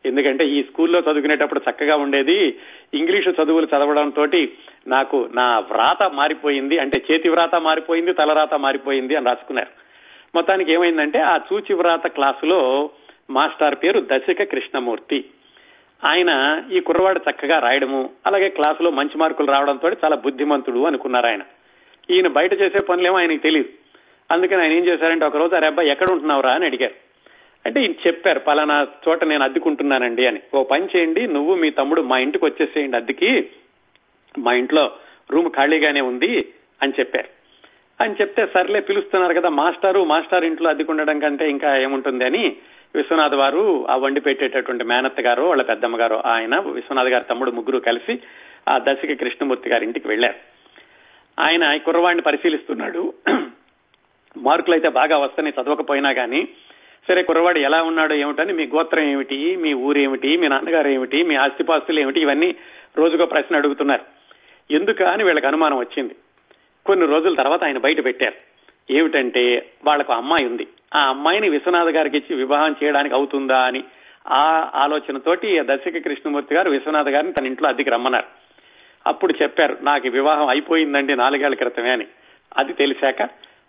Speaker 1: ఎందుకంటే ఈ స్కూల్లో చదువుకునేటప్పుడు చక్కగా ఉండేది. ఇంగ్లీషు చదువులు చదవడంతో నాకు నా వ్రాత మారిపోయింది. అంటే చేతి వ్రాత మారిపోయింది తలరాత మారిపోయింది అని రాసుకున్నారు. మొత్తానికి ఏమైందంటే ఆ చూచి వ్రాత క్లాసులో మాస్టర్ పేరు దశక కృష్ణమూర్తి. ఆయన ఈ కుర్రవాడు చక్కగా రాయడము అలాగే క్లాసులో మంచి మార్కులు రావడంతో చాలా బుద్ధిమంతుడు అనుకున్నారు ఆయన. ఈయన బయట చేసే పనులేమో ఆయనకి తెలియదు అందుకని ఆయన ఏం చేశారంటే ఒక రోజు అరే అబ్బాయి ఎక్కడ ఉంటున్నావురా? అని అడిగారు. అంటే ఈయన చెప్పారు పలానా చోట నేను అద్దుకుంటున్నానండి అని. ఓ పని చేయండి నువ్వు మీ తమ్ముడు మా ఇంటికి వచ్చేసేయండి అద్దెకి. మా ఇంట్లో రూమ్ ఖాళీగానే ఉంది అని చెప్పారు. అని చెప్తే సర్లే పిలుస్తున్నారు కదా మాస్టారు మాస్టర్ ఇంట్లో అద్దెకుండడం కంటే ఇంకా ఏముంటుంది అని విశ్వనాథ్ వారు ఆ వండి పెట్టేటటువంటి మేనత్త గారు వాళ్ళ పెద్దమ్మ గారు ఆయన విశ్వనాథ్ గారి తమ్ముడు ముగ్గురు కలిసి ఆ దశకి కృష్ణమూర్తి గారి ఇంటికి వెళ్ళారు ఆయన కుర్రవాడిని పరిశీలిస్తున్నాడు. మార్కులు అయితే బాగా వస్తాయి చదవకపోయినా కానీ సరే కుర్రవాడు ఎలా ఉన్నాడు ఏమిటని మీ గోత్రం ఏమిటి మీ ఊరేమిటి మీ నాన్నగారు ఏమిటి మీ ఆస్తిపాస్తులు ఏమిటి ఇవన్నీ రోజుకో ప్రశ్న అడుగుతున్నారు. ఎందుక అని వీళ్ళకి అనుమానం వచ్చింది? కొన్ని రోజుల తర్వాత ఆయన బయట పెట్టారు. ఏమిటంటే వాళ్ళకు అమ్మాయి ఉంది. ఆ అమ్మాయిని విశ్వనాథ్ గారికి ఇచ్చి వివాహం చేయడానికి అవుతుందా అని ఆ ఆలోచనతోటి దర్శక కృష్ణమూర్తి గారు విశ్వనాథ్ గారిని తన ఇంట్లో అద్దెకి రమ్మన్నారు. అప్పుడు చెప్పారు నాకు వివాహం అయిపోయిందండి నాలుగేళ్ళ క్రితమే అని. అది తెలిసాక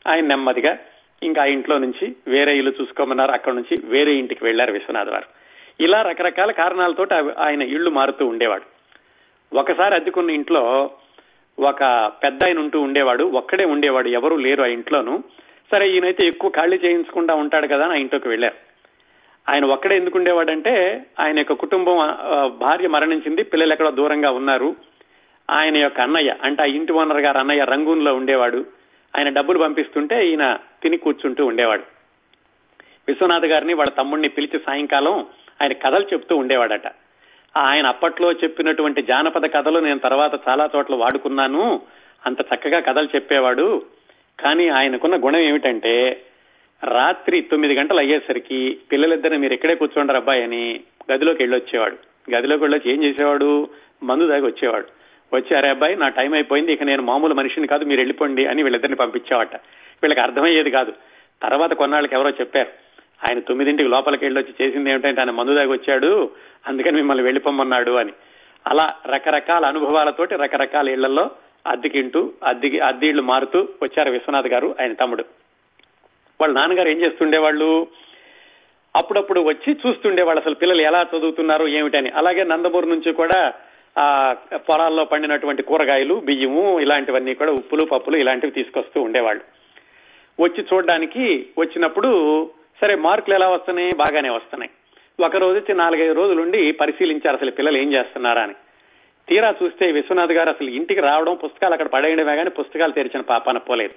Speaker 1: ఆయన నెమ్మదిగా ఇంకా ఆ ఇంట్లో నుంచి వేరే ఇల్లు చూసుకోమన్నారు. అక్కడ నుంచి వేరే ఇంటికి వెళ్ళారు విశ్వనాథ్ వారు ఇలా రకరకాల కారణాలతో ఆయన ఇళ్ళు మారుతూ ఉండేవాడు. ఒకసారి అద్దెకున్న ఇంట్లో ఒక పెద్ద ఆయన ఉంటూ ఉండేవాడు. ఒక్కడే ఉండేవాడు. ఎవరు లేరు ఆ ఇంట్లోనూ. సరే ఈయనైతే ఎక్కువ ఖాళీ చేయించకుండా ఉంటాడు కదా అని ఆ ఇంట్లోకి వెళ్ళారు. ఆయన ఒక్కడే ఎందుకు ఉండేవాడంటే ఆయన యొక్క కుటుంబం భార్య మరణించింది. పిల్లలు ఎక్కడో దూరంగా ఉన్నారు. ఆయన యొక్క అన్నయ్య అంటే ఆ ఇంటి ఓనర్ గారు అన్నయ్య రంగూన్లో ఉండేవాడు. ఆయన డబ్బులు పంపిస్తుంటే ఈయన తిని కూర్చుంటూ ఉండేవాడు. విశ్వనాథ్ గారిని వాళ్ళ తమ్ముడిని పిలిచి సాయంకాలం ఆయన కథలు చెప్తూ ఉండేవాడట. ఆయన అప్పట్లో చెప్పినటువంటి జానపద కథలు నేను తర్వాత చాలా చోట్ల వాడుకున్నాను. అంత చక్కగా కథలు చెప్పేవాడు. కానీ ఆయనకున్న గుణం ఏమిటంటే రాత్రి తొమ్మిది గంటలు అయ్యేసరికి పిల్లలిద్దరిని మీరు ఎక్కడే కూర్చోండి అబ్బాయి అని గదిలోకి వెళ్ళొచ్చేవాడు. గదిలోకి వెళ్ళొచ్చి ఏం చేసేవాడు? మందు దాగి వచ్చేవాడు. వచ్చారే అబ్బాయి నా టైం అయిపోయింది ఇక నేను మామూలు మనిషిని కాదు మీరు వెళ్ళిపోండి అని వీళ్ళిద్దరిని పంపించేవాట. వీళ్ళకి అర్థమయ్యేది కాదు. తర్వాత కొన్నాళ్ళకి ఎవరో చెప్పారు. ఆయన తొమ్మిదింటికి లోపలికి వెళ్ళొచ్చి చేసింది ఏమిటంటే ఆయన మందు దాగి వచ్చాడు అందుకని మిమ్మల్ని వెళ్ళిపోమన్నాడు అని. అలా రకరకాల అనుభవాలతోటి రకరకాల ఇళ్ళలో అద్దెకింటూ అద్దెకి అద్దె ఇళ్ళు మారుతూ వచ్చారు విశ్వనాథ్ గారు ఆయన తమ్ముడు. వాళ్ళ నాన్నగారు ఏం చేస్తుండేవాళ్ళు? అప్పుడప్పుడు వచ్చి చూస్తుండేవాళ్ళు అసలు పిల్లలు ఎలా చదువుతున్నారు ఏమిటని. అలాగే నందమూరు నుంచి కూడా ఆ పొలాల్లో పండినటువంటి కూరగాయలు బియ్యము ఇలాంటివన్నీ కూడా ఉప్పులు పప్పులు ఇలాంటివి తీసుకొస్తూ ఉండేవాళ్ళు. వచ్చి చూడడానికి వచ్చినప్పుడు సరే మార్కులు ఎలా వస్తున్నాయి? బాగానే వస్తున్నాయి. ఒక రోజు వచ్చి నాలుగైదు రోజులుండి పరిశీలించారు అసలు పిల్లలు ఏం చేస్తున్నారా అని. తీరా చూస్తే విశ్వనాథ్ గారు అసలు ఇంటికి రావడం పుస్తకాలు అక్కడ పడేయడమే కానీ పుస్తకాలు తెరిచిన పాపాన పోలేదు.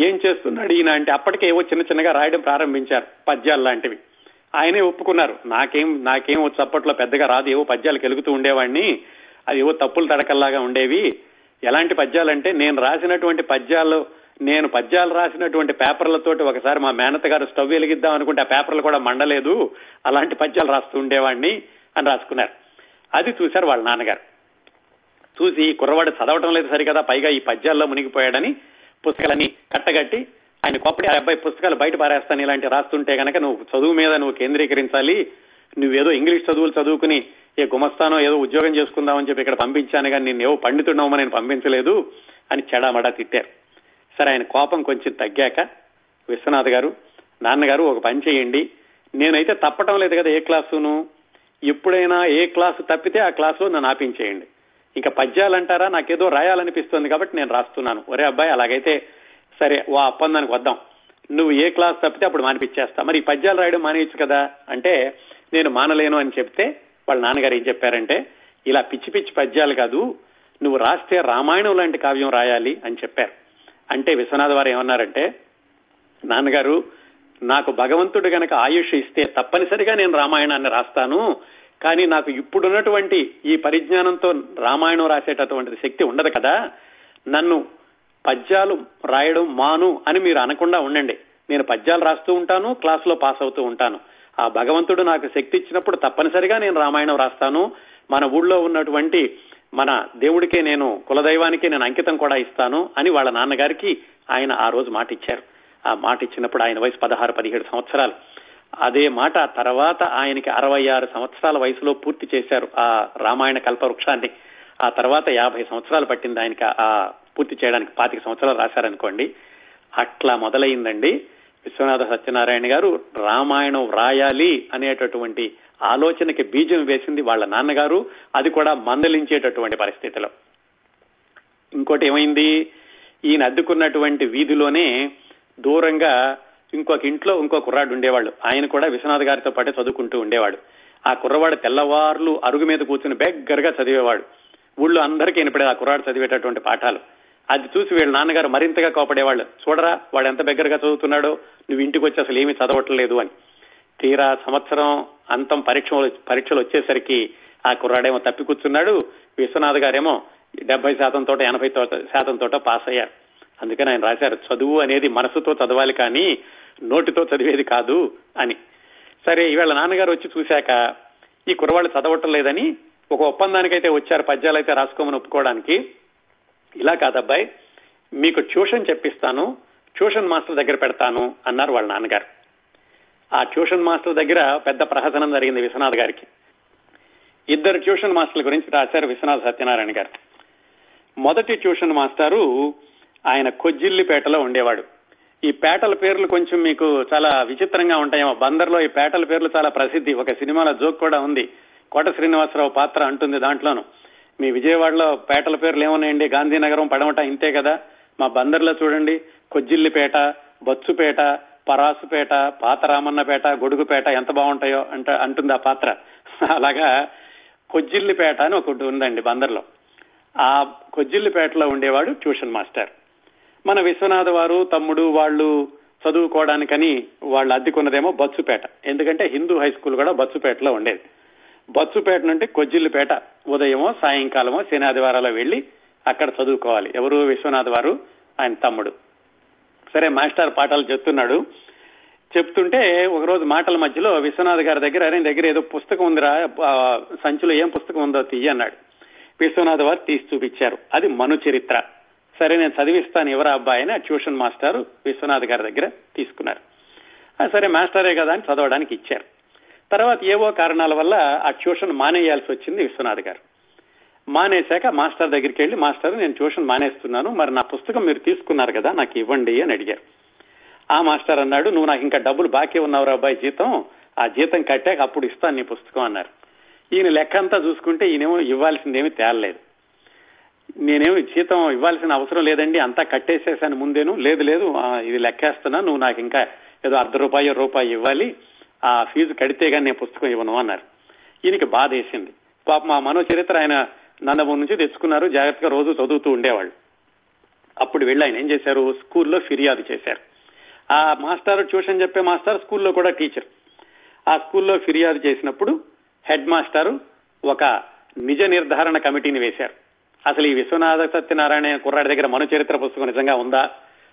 Speaker 1: ఏం చేస్తున్నాడు ఈయన అంటే అప్పటికే ఏవో చిన్న చిన్నగా రాయడం ప్రారంభించారు పద్యాలు లాంటివి. ఆయనే ఒప్పుకున్నారు. నాకేం నాకేం చప్పట్లో పెద్దగా రాదు. ఏవో పద్యాలు కెలుగుతూ ఉండేవాడిని. అది ఏవో తప్పులు తడకల్లాగా ఉండేవి. ఎలాంటి పద్యాలంటే నేను రాసినటువంటి పద్యాలు నేను పద్యాలు రాసినటువంటి పేపర్లతోటి ఒకసారి మా మేనత గారు స్టవ్ వెలిగిద్దాం అనుకుంటే ఆ పేపర్లు కూడా మండలేదు. అలాంటి పద్యాలు రాస్తూ ఉండేవాడిని అని రాసుకున్నారు. అది చూశారు వాళ్ళ నాన్నగారు. చూసి కుర్రవాడు చదవటం లేదు సరికదా పైగా ఈ పద్యాల్లో మునిగిపోయాడని పుస్తకాలని కట్టగట్టి ఆయన కోపడి ఆ అబ్బాయి పుస్తకాలు బయట పారేస్తాను ఇలాంటి రాస్తుంటే కనుక నువ్వు చదువు మీద నువ్వు కేంద్రీకరించాలి. నువ్వేదో ఇంగ్లీష్ చదువులు చదువుకుని ఏ గుమస్తానో ఏదో ఉద్యోగం చేసుకుందామని చెప్పి ఇక్కడ పంపించాను కానీ నేను ఏవో పండితున్నామని నేను పంపించలేదు అని చెడామడా తిట్టారు. సరే ఆయన కోపం కొంచెం తగ్గాక విశ్వనాథ్ గారు నాన్నగారు ఒక పని చేయండి. నేనైతే తప్పటం లేదు కదా ఏ క్లాసును? ఎప్పుడైనా ఏ క్లాసు తప్పితే ఆ క్లాసులో నన్ను ఆపించేయండి. ఇంకా పద్యాలంటారా నాకేదో రాయాలనిపిస్తుంది కాబట్టి నేను రాస్తున్నాను. ఒరే అబ్బాయి అలాగైతే సరే ఓ అప్పందానికి వద్దాం. నువ్వు ఏ క్లాస్ తప్పితే అప్పుడు మానిపించేస్తా. మరి ఈ పద్యాలు రాయడం మానేయచ్చు కదా? అంటే నేను మానలేను అని చెప్తే వాళ్ళ నాన్నగారు ఏం చెప్పారంటే ఇలా పిచ్చి పిచ్చి పద్యాలు కాదు నువ్వు రాస్తే రామాయణం లాంటి కావ్యం రాయాలి అని చెప్పారు. అంటే విశ్వనాథ్ వారు ఏమన్నారంటే నాన్నగారు నాకు భగవంతుడు గనక ఆయుష్ ఇస్తే తప్పనిసరిగా నేను రామాయణాన్ని రాస్తాను కానీ నాకు ఇప్పుడున్నటువంటి ఈ పరిజ్ఞానంతో రామాయణం రాసేటటువంటి శక్తి ఉండదు కదా. నన్ను పద్యాలు రాయడం మాను అని మీరు అనకుండా ఉండండి. నేను పద్యాలు రాస్తూ ఉంటాను క్లాసులో పాస్ అవుతూ ఉంటాను. ఆ భగవంతుడు నాకు శక్తి ఇచ్చినప్పుడు తప్పనిసరిగా నేను రామాయణం రాస్తాను. మన ఊళ్ళో ఉన్నటువంటి మన దేవుడికే నేను కులదైవానికే నేను అంకితం కూడా ఇస్తాను అని వాళ్ళ నాన్నగారికి ఆయన ఆ రోజు మాట ఇచ్చారు ఆ మాట ఇచ్చినప్పుడు ఆయన వయసు పదహారు పదిహేడు సంవత్సరాలు. అదే మాట తర్వాత ఆయనకి అరవై ఆరు సంవత్సరాల వయసులో పూర్తి చేశారు ఆ రామాయణ కల్పవృక్షాన్ని. ఆ తర్వాత యాభై సంవత్సరాలు పట్టింది ఆయనకి ఆ పూర్తి చేయడానికి పాతిక సంవత్సరాలు రాశారనుకోండి. అట్లా మొదలైందండి. విశ్వనాథ సత్యనారాయణ గారు రామాయణం వ్రాయాలి అనేటటువంటి ఆలోచనకి బీజం వేసింది వాళ్ళ నాన్నగారు. అది కూడా మందలించేటటువంటి పరిస్థితిలో. ఇంకోటి ఏమైంది? ఈయన అద్దుకున్నటువంటి వీధిలోనే దూరంగా ఇంకొక ఇంట్లో ఇంకో కుర్రాడు ఉండేవాళ్ళు. ఆయన కూడా విశ్వనాథ్ గారితో పాటే చదువుకుంటూ ఉండేవాడు. ఆ కుర్రవాడు తెల్లవార్లు అరుగు మీద కూర్చుని బెగ్గరగా చదివేవాడు. ఊళ్ళో అందరికీ వినపడే ఆ కుర్రాడు చదివేటటువంటి పాఠాలు. అది చూసి వీళ్ళ నాన్నగారు మరింతగా కోపడేవాళ్ళు. చూడరా వాడు ఎంత దగ్గరగా చదువుతున్నాడో నువ్వు ఇంటికి వచ్చి అసలు ఏమీ చదవట్లేదు అని. తీరా సంవత్సరం అంతం పరీక్ష పరీక్షలు వచ్చేసరికి ఆ కుర్రాడేమో తప్పి కూర్చున్నాడు. విశ్వనాథ్ గారేమో డెబ్బై శాతం తోట ఎనభై శాతం తోట పాస్ అయ్యారు. అందుకని ఆయన రాశారు చదువు అనేది మనసుతో చదవాలి కానీ నోటితో చదివేది కాదు అని. సరే ఇవాళ నాన్నగారు వచ్చి చూశాక ఈ కుర్రవాళ్ళు చదవటం లేదని ఒక ఒప్పందానికైతే వచ్చారు పద్యాలు అయితే రాసుకోమని ఒప్పుకోవడానికి. ఇలా కాదబ్బాయి మీకు ట్యూషన్ చెప్పిస్తాను ట్యూషన్ మాస్టర్ దగ్గర పెడతాను అన్నారు వాళ్ళ నాన్నగారు. ఆ ట్యూషన్ మాస్టర్ దగ్గర పెద్ద ప్రహసనం జరిగింది విశ్వనాథ్ గారికి. ఇద్దరు ట్యూషన్ మాస్టర్ల గురించి రాశారు విశ్వనాథ్ సత్యనారాయణ గారు. మొదటి ట్యూషన్ మాస్టారు ఆయన కొజ్జిల్లిపేటలో ఉండేవాడు. ఈ పేటల పేర్లు కొంచెం మీకు చాలా విచిత్రంగా ఉంటాయేమో. బందర్లో ఈ పేటల పేర్లు చాలా ప్రసిద్ధి. ఒక సినిమాలో జోక్ కూడా ఉంది. కోట శ్రీనివాసరావు పాత్ర అంటుంది దాంట్లోను. మీ విజయవాడలో పేటల పేర్లు ఏమున్నాయండి? గాంధీనగరం పడమట ఇంతే కదా? మా బందర్లో చూడండి. కొజ్జిల్లిపేట బచ్చుపేట పరాసుపేట పాత రామన్నపేట గొడుగుపేట ఎంత బాగుంటాయో అంట అంటుంది ఆ పాత్ర. అలాగా కొజ్జిల్లిపేట అని ఒకటి ఉందండి బందర్లో. ఆ కొజ్జిల్లిపేటలో ఉండేవాడు ట్యూషన్ మాస్టర్. మన విశ్వనాథ వారు తమ్ముడు వాళ్ళు చదువుకోవడానికని వాళ్ళు అద్దెకున్నదేమో బచ్చుపేట ఎందుకంటే హిందూ హై స్కూల్ కూడా బచ్చుపేటలో ఉండేది. బత్సుపేట నుండి కొజ్జిల్లిపేట ఉదయమో సాయంకాలమో శని ఆదివారాలు వెళ్ళి అక్కడ చదువుకోవాలి. ఎవరు? విశ్వనాథ్ వారు ఆయన తమ్ముడు. సరే మాస్టర్ పాఠాలు చెప్తున్నాడు. చెప్తుంటే ఒకరోజు మాటల మధ్యలో విశ్వనాథ్ గారి దగ్గర ఆయన దగ్గర ఏదో పుస్తకం ఉందిరా సంచిలో ఏం పుస్తకం ఉందో తీయ అన్నాడు. విశ్వనాథ్ వారు తీసి చూపించారు. అది మను చరిత్ర. సరే నేను చదివిస్తాను ఎవరా అబ్బాయి అని ఆ ట్యూషన్ మాస్టర్ విశ్వనాథ్ గారి దగ్గర తీసుకున్నారు. సరే మాస్టరే కదా అని చదవడానికి ఇచ్చారు. తర్వాత ఏవో కారణాల వల్ల ఆ ట్యూషన్ మానేయాల్సి వచ్చింది విశ్వనాథ్ గారు. మానేశాక మాస్టర్ దగ్గరికి వెళ్ళి మాస్టర్ నేను ట్యూషన్ మానేస్తున్నాను మరి నా పుస్తకం మీరు తీసుకున్నారు కదా నాకు ఇవ్వండి అని అడిగారు. ఆ మాస్టర్ అన్నాడు నువ్వు నాకు ఇంకా డబ్బులు బాకీ ఉన్నావు అబ్బాయి జీతం ఆ జీతం కట్టాక అప్పుడు ఇస్తాను నీ పుస్తకం అన్నారు. ఈయన లెక్క అంతా చూసుకుంటే ఈయనేమో ఇవ్వాల్సిందేమీ తేలలేదు. నేనేమి జీతం ఇవ్వాల్సిన అవసరం లేదండి అంతా కట్టేసేసాను ముందేను లేదు లేదు ఇది లెక్కేస్తున్నా నువ్వు నాకు ఇంకా ఏదో అర్ధ రూపాయ రూపాయి ఇవ్వాలి ఆ ఫీజు కడితే కానీ నేను పుస్తకం ఇవ్వను అన్నారు. ఈయనకి బాధ వేసింది. పాప మా మనో చరిత్ర ఆయన నందమూరి నుంచి తెచ్చుకున్నారు. జాగ్రత్తగా రోజు చదువుతూ ఉండేవాళ్ళు. అప్పుడు వెళ్ళి ఆయన ఏం చేశారు? స్కూల్లో ఫిర్యాదు చేశారు. ఆ మాస్టర్ ట్యూషన్ చెప్పే మాస్టర్ స్కూల్లో కూడా టీచర్. ఆ స్కూల్లో ఫిర్యాదు చేసినప్పుడు హెడ్ మాస్టర్ ఒక నిజ నిర్ధారణ కమిటీని వేశారు. అసలు ఈ విశ్వనాథ సత్యనారాయణ కుర్రాడి దగ్గర మను చరిత్ర పుస్తకం నిజంగా ఉందా?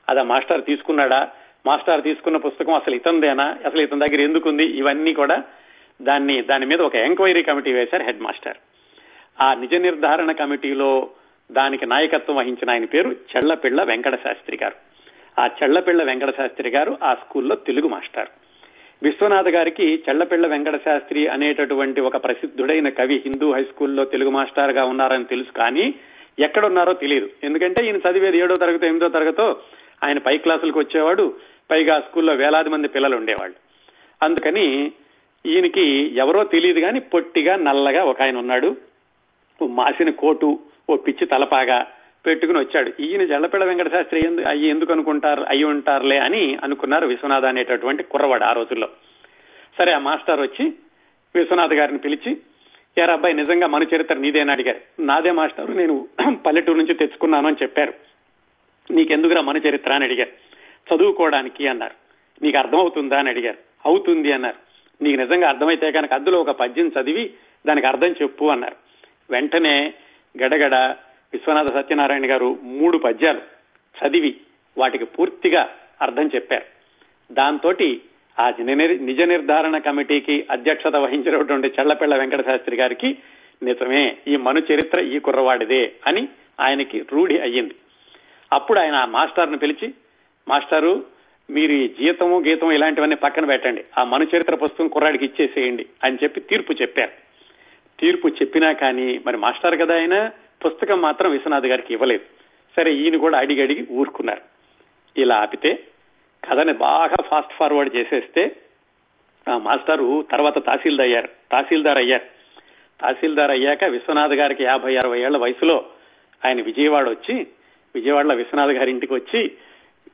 Speaker 1: అది ఆ మాస్టర్ తీసుకున్నాడా? మాస్టర్ తీసుకున్న పుస్తకం అసలు ఇతందేనా? అసలు ఇతని దగ్గర ఎందుకుంది? ఇవన్నీ కూడా దాన్ని దాని మీద ఒక ఎంక్వైరీ కమిటీ వేశారు హెడ్ మాస్టర్. ఆ నిజ నిర్ధారణ కమిటీలో దానికి నాయకత్వం వహించిన ఆయన పేరు చెళ్ళపిళ్ళ వెంకట శాస్త్రి గారు. ఆ చెళ్ళపిళ్ళ వెంకట శాస్త్రి గారు ఆ స్కూల్లో తెలుగు మాస్టర్. విశ్వనాథ్ గారికి చెళ్ళపిళ్ళ వెంకట శాస్త్రి అనేటటువంటి ఒక ప్రసిద్ధుడైన కవి హిందూ హై స్కూల్లో తెలుగు మాస్టర్గా ఉన్నారని తెలుసు కానీ ఎక్కడున్నారో తెలియదు ఎందుకంటే ఈయన చదివేది ఏడో తరగతి ఎనిమిదో తరగతో ఆయన పై క్లాసులకు వచ్చేవాడు. పైగా స్కూల్లో వేలాది మంది పిల్లలు ఉండేవాళ్ళు. అందుకని ఈయనకి ఎవరో తెలియదు కానీ పొట్టిగా నల్లగా ఒక ఆయన ఉన్నాడు. ఓ మాసిన కోటు ఓ పిచ్చి తలపాగా పెట్టుకుని వచ్చాడు. ఈయన జల్లపిల్ల వెంకట శాస్త్రి అయ్యి ఎందుకు అనుకుంటారు అయ్యి ఉంటారులే అని అనుకున్నారు విశ్వనాథ్ అనేటటువంటి కుర్రవాడు ఆ రోజుల్లో. సరే ఆ మాస్టర్ వచ్చి విశ్వనాథ్ గారిని పిలిచి యారా అబ్బాయి నిజంగా మన చరిత్ర నీదేనా? అడిగారు. నాదే మాస్టర్ నేను పల్లెటూరు నుంచి తెచ్చుకున్నాను అని చెప్పారు. నీకెందుకురా మన చరిత్ర? అని అడిగారు. చదువుకోవడానికి అన్నారు. నీకు అర్థమవుతుందా అని అడిగారు. అవుతుంది అన్నారు. నీకు నిజంగా అర్థమైతే కనుక అందులో ఒక పద్యం చదివి దానికి అర్థం చెప్పు అన్నారు. వెంటనే గడగడ విశ్వనాథ సత్యనారాయణ గారు మూడు పద్యాలు చదివి వాటికి పూర్తిగా అర్థం చెప్పారు. దాంతో ఆ నిజ- నిజ నిర్ధారణ కమిటీకి అధ్యక్షత వహించినటువంటి చెళ్ళపిళ్ళ వెంకట శాస్త్రి గారికి నిజమే ఈ మను చరిత్ర ఈ కుర్రవాడిదే అని ఆయనకి రూఢి అయ్యింది. అప్పుడు ఆయన ఆ మాస్టర్ను పిలిచి మాస్టారు మీరు ఈ జీతము గీతము ఇలాంటివన్నీ పక్కన పెట్టండి. ఆ మను చరిత్ర పుస్తకం కుర్రాడికి ఇచ్చేసేయండి అని చెప్పి తీర్పు చెప్పారు. తీర్పు చెప్పినా కానీ మరి మాస్టర్ కదా ఆయన పుస్తకం మాత్రం విశ్వనాథ్ గారికి ఇవ్వలేదు. సరే ఈయన కూడా అడిగి అడిగి ఊరుకున్నారు. ఇలా ఆపితే కథని బాగా ఫాస్ట్ ఫార్వర్డ్ చేసేస్తే ఆ మాస్టారు తర్వాత తహసీల్దార్ అయ్యారు. తహసీల్దార్ అయ్యారు. తహసీల్దార్ అయ్యాక విశ్వనాథ్ గారికి యాభై అరవై ఏళ్ళ వయసులో ఆయన విజయవాడ వచ్చి విజయవాడలో విశ్వనాథ్ గారి ఇంటికి వచ్చి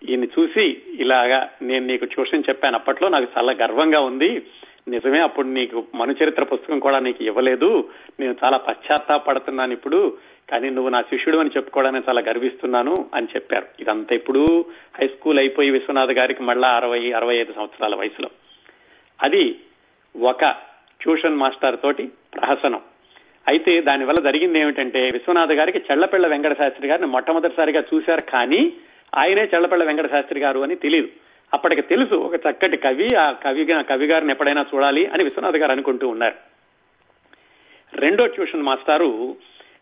Speaker 1: ఈయన్ని చూసి ఇలాగా నేను నీకు ట్యూషన్ చెప్పాను. అప్పట్లో నాకు చాలా గర్వంగా ఉంది. నిజమే అప్పుడు నీకు మనుచరిత్ర పుస్తకం కూడా నీకు ఇవ్వలేదు. నేను చాలా పశ్చాత్తాపడుతున్నాను ఇప్పుడు. కానీ నువ్వు నా శిష్యుడు అని చెప్పుకోవడానికి చాలా గర్విస్తున్నాను అని చెప్పారు. ఇదంతా ఇప్పుడు హై స్కూల్ అయిపోయి విశ్వనాథ్ గారికి మళ్ళా అరవై అరవై ఐదు సంవత్సరాల వయసులో. అది ఒక ట్యూషన్ మాస్టర్ తోటి ప్రహసనం. అయితే దానివల్ల జరిగింది ఏమిటంటే విశ్వనాథ్ గారికి చెళ్ళపిళ్ళ వెంకట శాస్త్రి గారిని మొట్టమొదటిసారిగా చూశారు. కానీ ఆయనే చల్లపల్లి వెంకట శాస్త్రి గారు అని తెలియదు అప్పటికి తెలుసు ఒక చక్కటి కవి ఆ కవి కవి గారిని ఎప్పుడైనా చూడాలి అని విశ్వనాథ్ గారు అనుకుంటూ ఉన్నారు. రెండో ట్యూషన్ మాస్టారు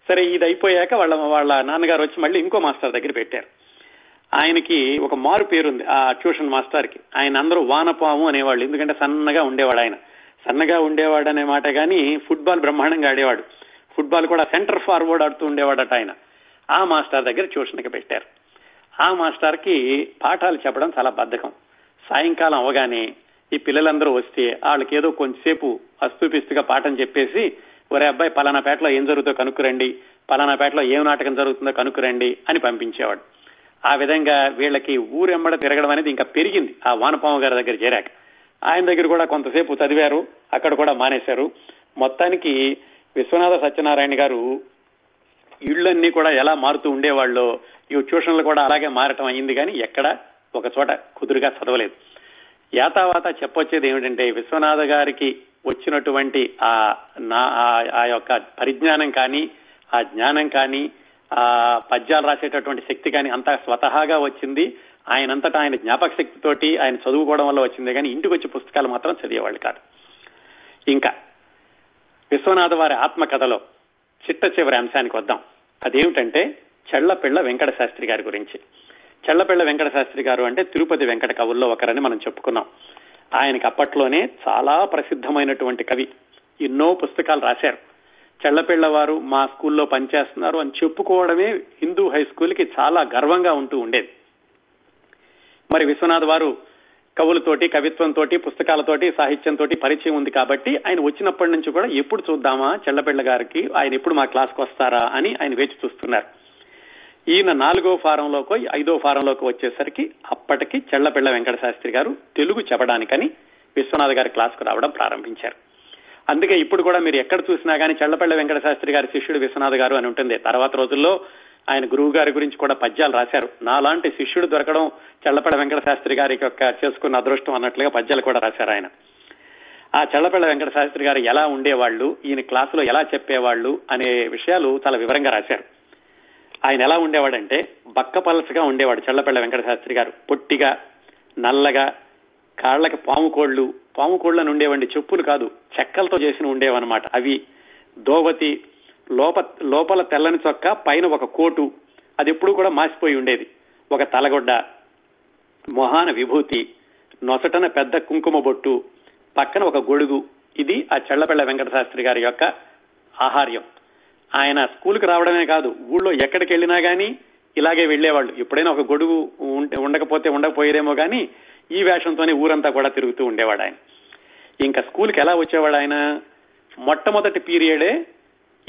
Speaker 1: సరే ఇది అయిపోయాక వాళ్ళ వాళ్ళ నాన్నగారు వచ్చి మళ్ళీ ఇంకో మాస్టర్ దగ్గర పెట్టారు. ఆయనకి ఒక మారు పేరుంది ఆ ట్యూషన్ మాస్టర్కి ఆయన అందరూ వానపాము అనేవాళ్ళు ఎందుకంటే సన్నగా ఉండేవాడు ఆయన. సన్నగా ఉండేవాడు అనే మాట కానీ ఫుట్బాల్ బ్రహ్మాండంగా ఆడేవాడు. ఫుట్బాల్ కూడా సెంటర్ ఫార్వర్డ్ ఆడుతూ ఉండేవాడట ఆయన. ఆ మాస్టర్ దగ్గర ట్యూషన్కి పెట్టారు. ఆ మాస్టర్కి పాఠాలు చెప్పడం చాలా బద్ధకం. సాయంకాలం అవగానే ఈ పిల్లలందరూ వస్తే వాళ్ళకి ఏదో కొంచెంసేపు అస్తుపిస్తుగా పాఠం చెప్పేసి ఒరే అబ్బాయి పలానా పేటలో ఏం జరుగుతుందో కనుక్కురండి పలానా పేటలో ఏం నాటకం జరుగుతుందో కనుక్కురండి అని పంపించేవాడు. ఆ విధంగా వీళ్ళకి ఊరెమ్మడ తిరగడం అనేది ఇంకా పెరిగింది ఆ వానపాము గారి దగ్గర చేరాక. ఆయన దగ్గర కూడా కొంతసేపు చదివారు అక్కడ కూడా మానేశారు. మొత్తానికి విశ్వనాథ సత్యనారాయణ గారు ఇళ్ళన్నీ కూడా ఎలా మారుతూ ఉండేవాళ్ళు ఈ ట్యూషన్లు కూడా అలాగే మారటం అయింది కానీ ఎక్కడ ఒక చోట కుదురుగా చదవలేదు. యాతావాత చెప్పొచ్చేది ఏమిటంటే విశ్వనాథ గారికి వచ్చినటువంటి ఆ నా ఆ యొక్క పరిజ్ఞానం కానీ ఆ జ్ఞానం కానీ ఆ పద్యాలు రాసేటటువంటి శక్తి కానీ అంతా స్వతహాగా వచ్చింది. ఆయనంతటా ఆయన జ్ఞాపక శక్తితోటి ఆయన చదువుకోవడం వల్ల వచ్చింది కానీ ఇంటికి వచ్చి పుస్తకాలు మాత్రం చదివేవాళ్ళు కాదు. ఇంకా విశ్వనాథ వారి ఆత్మకథలో చిట్ట చివరి అంశానికి వద్దాం. అదేమిటంటే చెళ్ళపిళ్ళ వెంకట శాస్త్రి గారి గురించి. చెళ్ళపిళ్ళ వెంకట శాస్త్రి గారు అంటే తిరుపతి వెంకట కవుల్లో ఒకరని మనం చెప్పుకున్నాం. ఆయనకి అప్పట్లోనే చాలా ప్రసిద్ధమైనటువంటి కవి ఎన్నో పుస్తకాలు రాశారు. చెళ్ళపిళ్ళ వారు మా స్కూల్లో పనిచేస్తున్నారు అని చెప్పుకోవడమే హిందూ హై స్కూల్కి చాలా గర్వంగా ఉంటూ ఉండేది. మరి విశ్వనాథ్ వారు కవులతోటి కవిత్వంతో పుస్తకాలతోటి సాహిత్యంతో పరిచయం ఉంది కాబట్టి ఆయన వచ్చినప్పటి నుంచి కూడా ఎప్పుడు చూద్దామా చెల్లపిళ్ళ గారికి? ఆయన ఎప్పుడు మా క్లాస్కి వస్తారా అని ఆయన వేచి చూస్తున్నారు. ఈయన నాలుగో ఫారంలోకి ఐదో ఫారంలోకి వచ్చేసరికి అప్పటికి చెళ్ళపిళ్ళ వెంకట శాస్త్రి గారు తెలుగు చెప్పడానికని విశ్వనాథ్ గారి క్లాస్కు రావడం ప్రారంభించారు. అందుకే ఇప్పుడు కూడా మీరు ఎక్కడ చూసినా కానీ చెళ్ళపల్లి వెంకట శాస్త్రి గారి శిష్యుడు విశ్వనాథ్ గారు అని ఉంటుంది. తర్వాత రోజుల్లో ఆయన గురువు గారి గురించి కూడా పద్యాలు రాశారు. నాలాంటి శిష్యుడు దొరకడం చెళ్ళపల్లి వెంకట శాస్త్రి గారి యొక్క చేసుకున్న అదృష్టం అన్నట్లుగా పద్యాలు కూడా రాశారు ఆయన. ఆ చెళ్ళపల్లి వెంకట శాస్త్రి గారు ఎలా ఉండేవాళ్ళు ఈయన క్లాసులో ఎలా చెప్పేవాళ్ళు అనే విషయాలు చాలా వివరంగా రాశారు. ఆయన ఎలా ఉండేవాడంటే బక్క పలసగా ఉండేవాడు చెళ్ళపల్లి వెంకట శాస్త్రి గారు. పొట్టిగా నల్లగా కాళ్ళకి పాము కోళ్ళు పాము కోళ్ళని ఉండేవండి చెప్పులు కాదు చెక్కలతో చేసిన ఉండేవన్నమాట. అవి దోవతి లోప లోపల తెల్లని చొక్క పైన ఒక కోటు అది ఎప్పుడు కూడా మాసిపోయి ఉండేది. ఒక తలగొడ్డ మొహాన విభూతి నొసటన పెద్ద కుంకుమ బొట్టు పక్కన ఒక గొడుగు. ఇది ఆ చెళ్ళపెళ్ళ వెంకట శాస్త్రి గారి యొక్క ఆహార్యం. ఆయన స్కూల్కి రావడమే కాదు ఊళ్ళో ఎక్కడికి వెళ్ళినా గానీ ఇలాగే వెళ్ళేవాళ్ళు ఎప్పుడైనా ఒక గొడుగు ఉండకపోతే ఉండకపోయేదేమో గానీ ఈ వేషంతోనే ఊరంతా కూడా తిరుగుతూ ఉండేవాడు ఆయన. ఇంకా స్కూల్కి ఎలా వచ్చేవాడు ఆయన? మొట్టమొదటి పీరియడే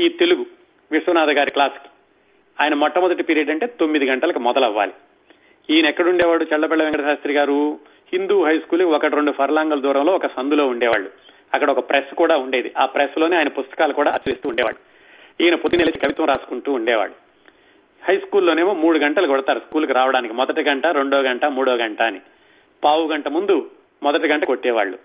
Speaker 1: ఈ తెలుగు విశ్వనాథ గారి క్లాస్కి. ఆయన మొట్టమొదటి పీరియడ్ అంటే తొమ్మిది గంటలకు మొదలవ్వాలి. ఈయన ఎక్కడుండేవాడు? చల్లపల్లి వెంకట శాస్త్రి గారు హిందూ హై స్కూల్ ఒకటి రెండు ఫర్లాంగల దూరంలో ఒక సందులో ఉండేవాళ్ళు. అక్కడ ఒక ప్రెస్ కూడా ఉండేది. ఆ ప్రెస్లోనే ఆయన పుస్తకాలు కూడా అచ్చేస్తూ ఉండేవాడు. ఈయన పొద్దున్న కవిత్వం రాసుకుంటూ ఉండేవాడు. హై స్కూల్లోనేమో మూడు గంటలు కొడతారు స్కూల్కి రావడానికి. మొదటి గంట రెండో గంట మూడో గంట అని. పావు గంట ముందు మొదటి గంట కొట్టేవాళ్ళు.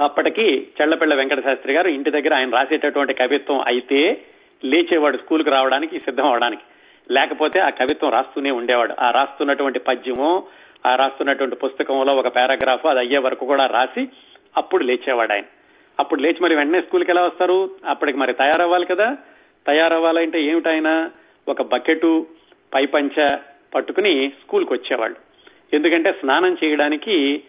Speaker 1: అప్పటికి చెళ్ళపిళ్ళ వెంకట శాస్త్రి గారు ఇంటి దగ్గర ఆయన రాసేటటువంటి కవిత్వం అయితే లేచేవాడు స్కూల్కి రావడానికి సిద్ధం అవడానికి. లేకపోతే ఆ కవిత్వం రాస్తూనే ఉండేవాడు. ఆ రాస్తున్నటువంటి పద్యము ఆ రాస్తున్నటువంటి పుస్తకంలో ఒక పారాగ్రాఫ్ అది అయ్యే వరకు కూడా రాసి అప్పుడు లేచేవాడు ఆయన. అప్పుడు లేచి మరి వెంటనే స్కూల్కి ఎలా వస్తారు? అప్పటికి మరి తయారవ్వాలి కదా. తయారవ్వాలంటే ఏమిటైనా ఒక బకెటు పైపంచ పట్టుకుని స్కూల్కి వచ్చేవాళ్ళు. ఎందుకంటే స్నానం చేయడానికి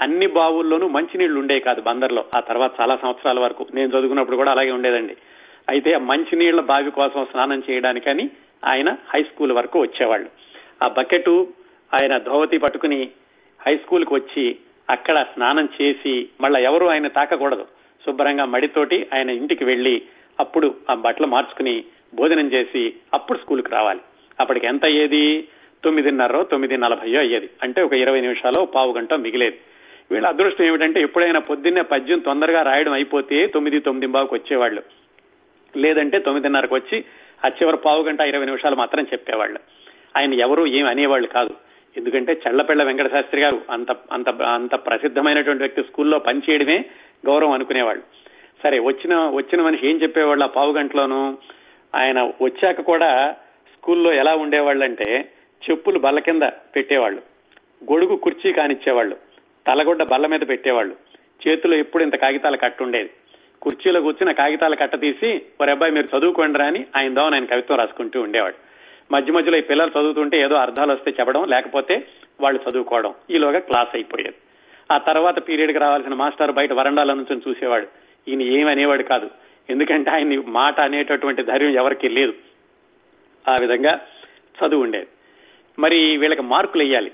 Speaker 1: అన్ని బావుల్లోనూ మంచినీళ్ళు ఉండేవి కాదు బందర్లో. ఆ తర్వాత చాలా సంవత్సరాల వరకు. నేను చదువుకున్నప్పుడు కూడా అలాగే ఉండేదండి. అయితే మంచినీళ్ళ బావి కోసం స్నానం చేయడానికని ఆయన హై స్కూల్ వరకు వచ్చేవాళ్ళు. ఆ బకెట్ ఆయన ధోవతి పట్టుకుని హై స్కూల్కి వచ్చి అక్కడ స్నానం చేసి మళ్ళా ఎవరు ఆయన తాకకూడదు. శుభ్రంగా మడితోటి ఆయన ఇంటికి వెళ్ళి అప్పుడు ఆ బట్టలు మార్చుకుని భోజనం చేసి అప్పుడు స్కూల్కి రావాలి. అప్పటికి ఎంత అయ్యేది? తొమ్మిదిన్నర తొమ్మిది నలభయో అయ్యేది. అంటే ఒక ఇరవై నిమిషాలు పావు గంట మిగిలేది. వీళ్ళ అదృష్టం ఏమిటంటే ఎప్పుడైనా పొద్దున్నే పద్యం తొందరగా రాయడం అయిపోతే తొమ్మిది తొమ్మిది బావుకు వచ్చేవాళ్ళు. లేదంటే తొమ్మిదిన్నరకు వచ్చి ఆ చివరి పావు గంట ఇరవై నిమిషాలు మాత్రం చెప్పేవాళ్ళు. ఆయన ఎవరు ఏం అనేవాళ్ళు కాదు. ఎందుకంటే చెళ్ళపెళ్ళ వెంకట శాస్త్రి గారు అంత అంత అంత ప్రసిద్ధమైనటువంటి వ్యక్తి స్కూల్లో పనిచేయడమే గౌరవం అనుకునేవాళ్ళు. సరే వచ్చిన వచ్చిన మనిషి ఏం చెప్పేవాళ్ళు ఆ పావు గంటలోనూ? ఆయన వచ్చాక కూడా స్కూల్లో ఎలా ఉండేవాళ్ళంటే చెప్పులు బల్ల కింద పెట్టేవాళ్ళు. గొడుగు కుర్చీ కానిచ్చేవాళ్ళు. తలగొడ్డ బల్ల మీద పెట్టేవాళ్ళు. చేతిలో ఎప్పుడు ఇంత కాగితాల కట్టుండేది కుర్చీలో కూర్చున్న కాగితాల కట్ట తీసి ఒరే అబ్బాయి మీరు చదువుకోండి అని ఆయన దోవన ఆయన కవిత్వం రాసుకుంటూ ఉండేవాడు. మధ్య మధ్యలో ఈ పిల్లలు చదువుతుంటే ఏదో అర్థాలు వస్తే చెప్పడం లేకపోతే వాళ్ళు చదువుకోవడం. ఈలోగా క్లాస్ అయిపోయేది. ఆ తర్వాత పీరియడ్కి రావాల్సిన మాస్టర్ బయట వరండాల నుంచి చూసేవాడు. ఈయన ఏమి అనేవాడు కాదు. ఎందుకంటే ఆయన మాట అనేటటువంటి ధైర్యం ఎవరికి లేదు. ఆ విధంగా చదువు ఉండేది. మరి వీళ్ళకి మార్కులు వేయాలి.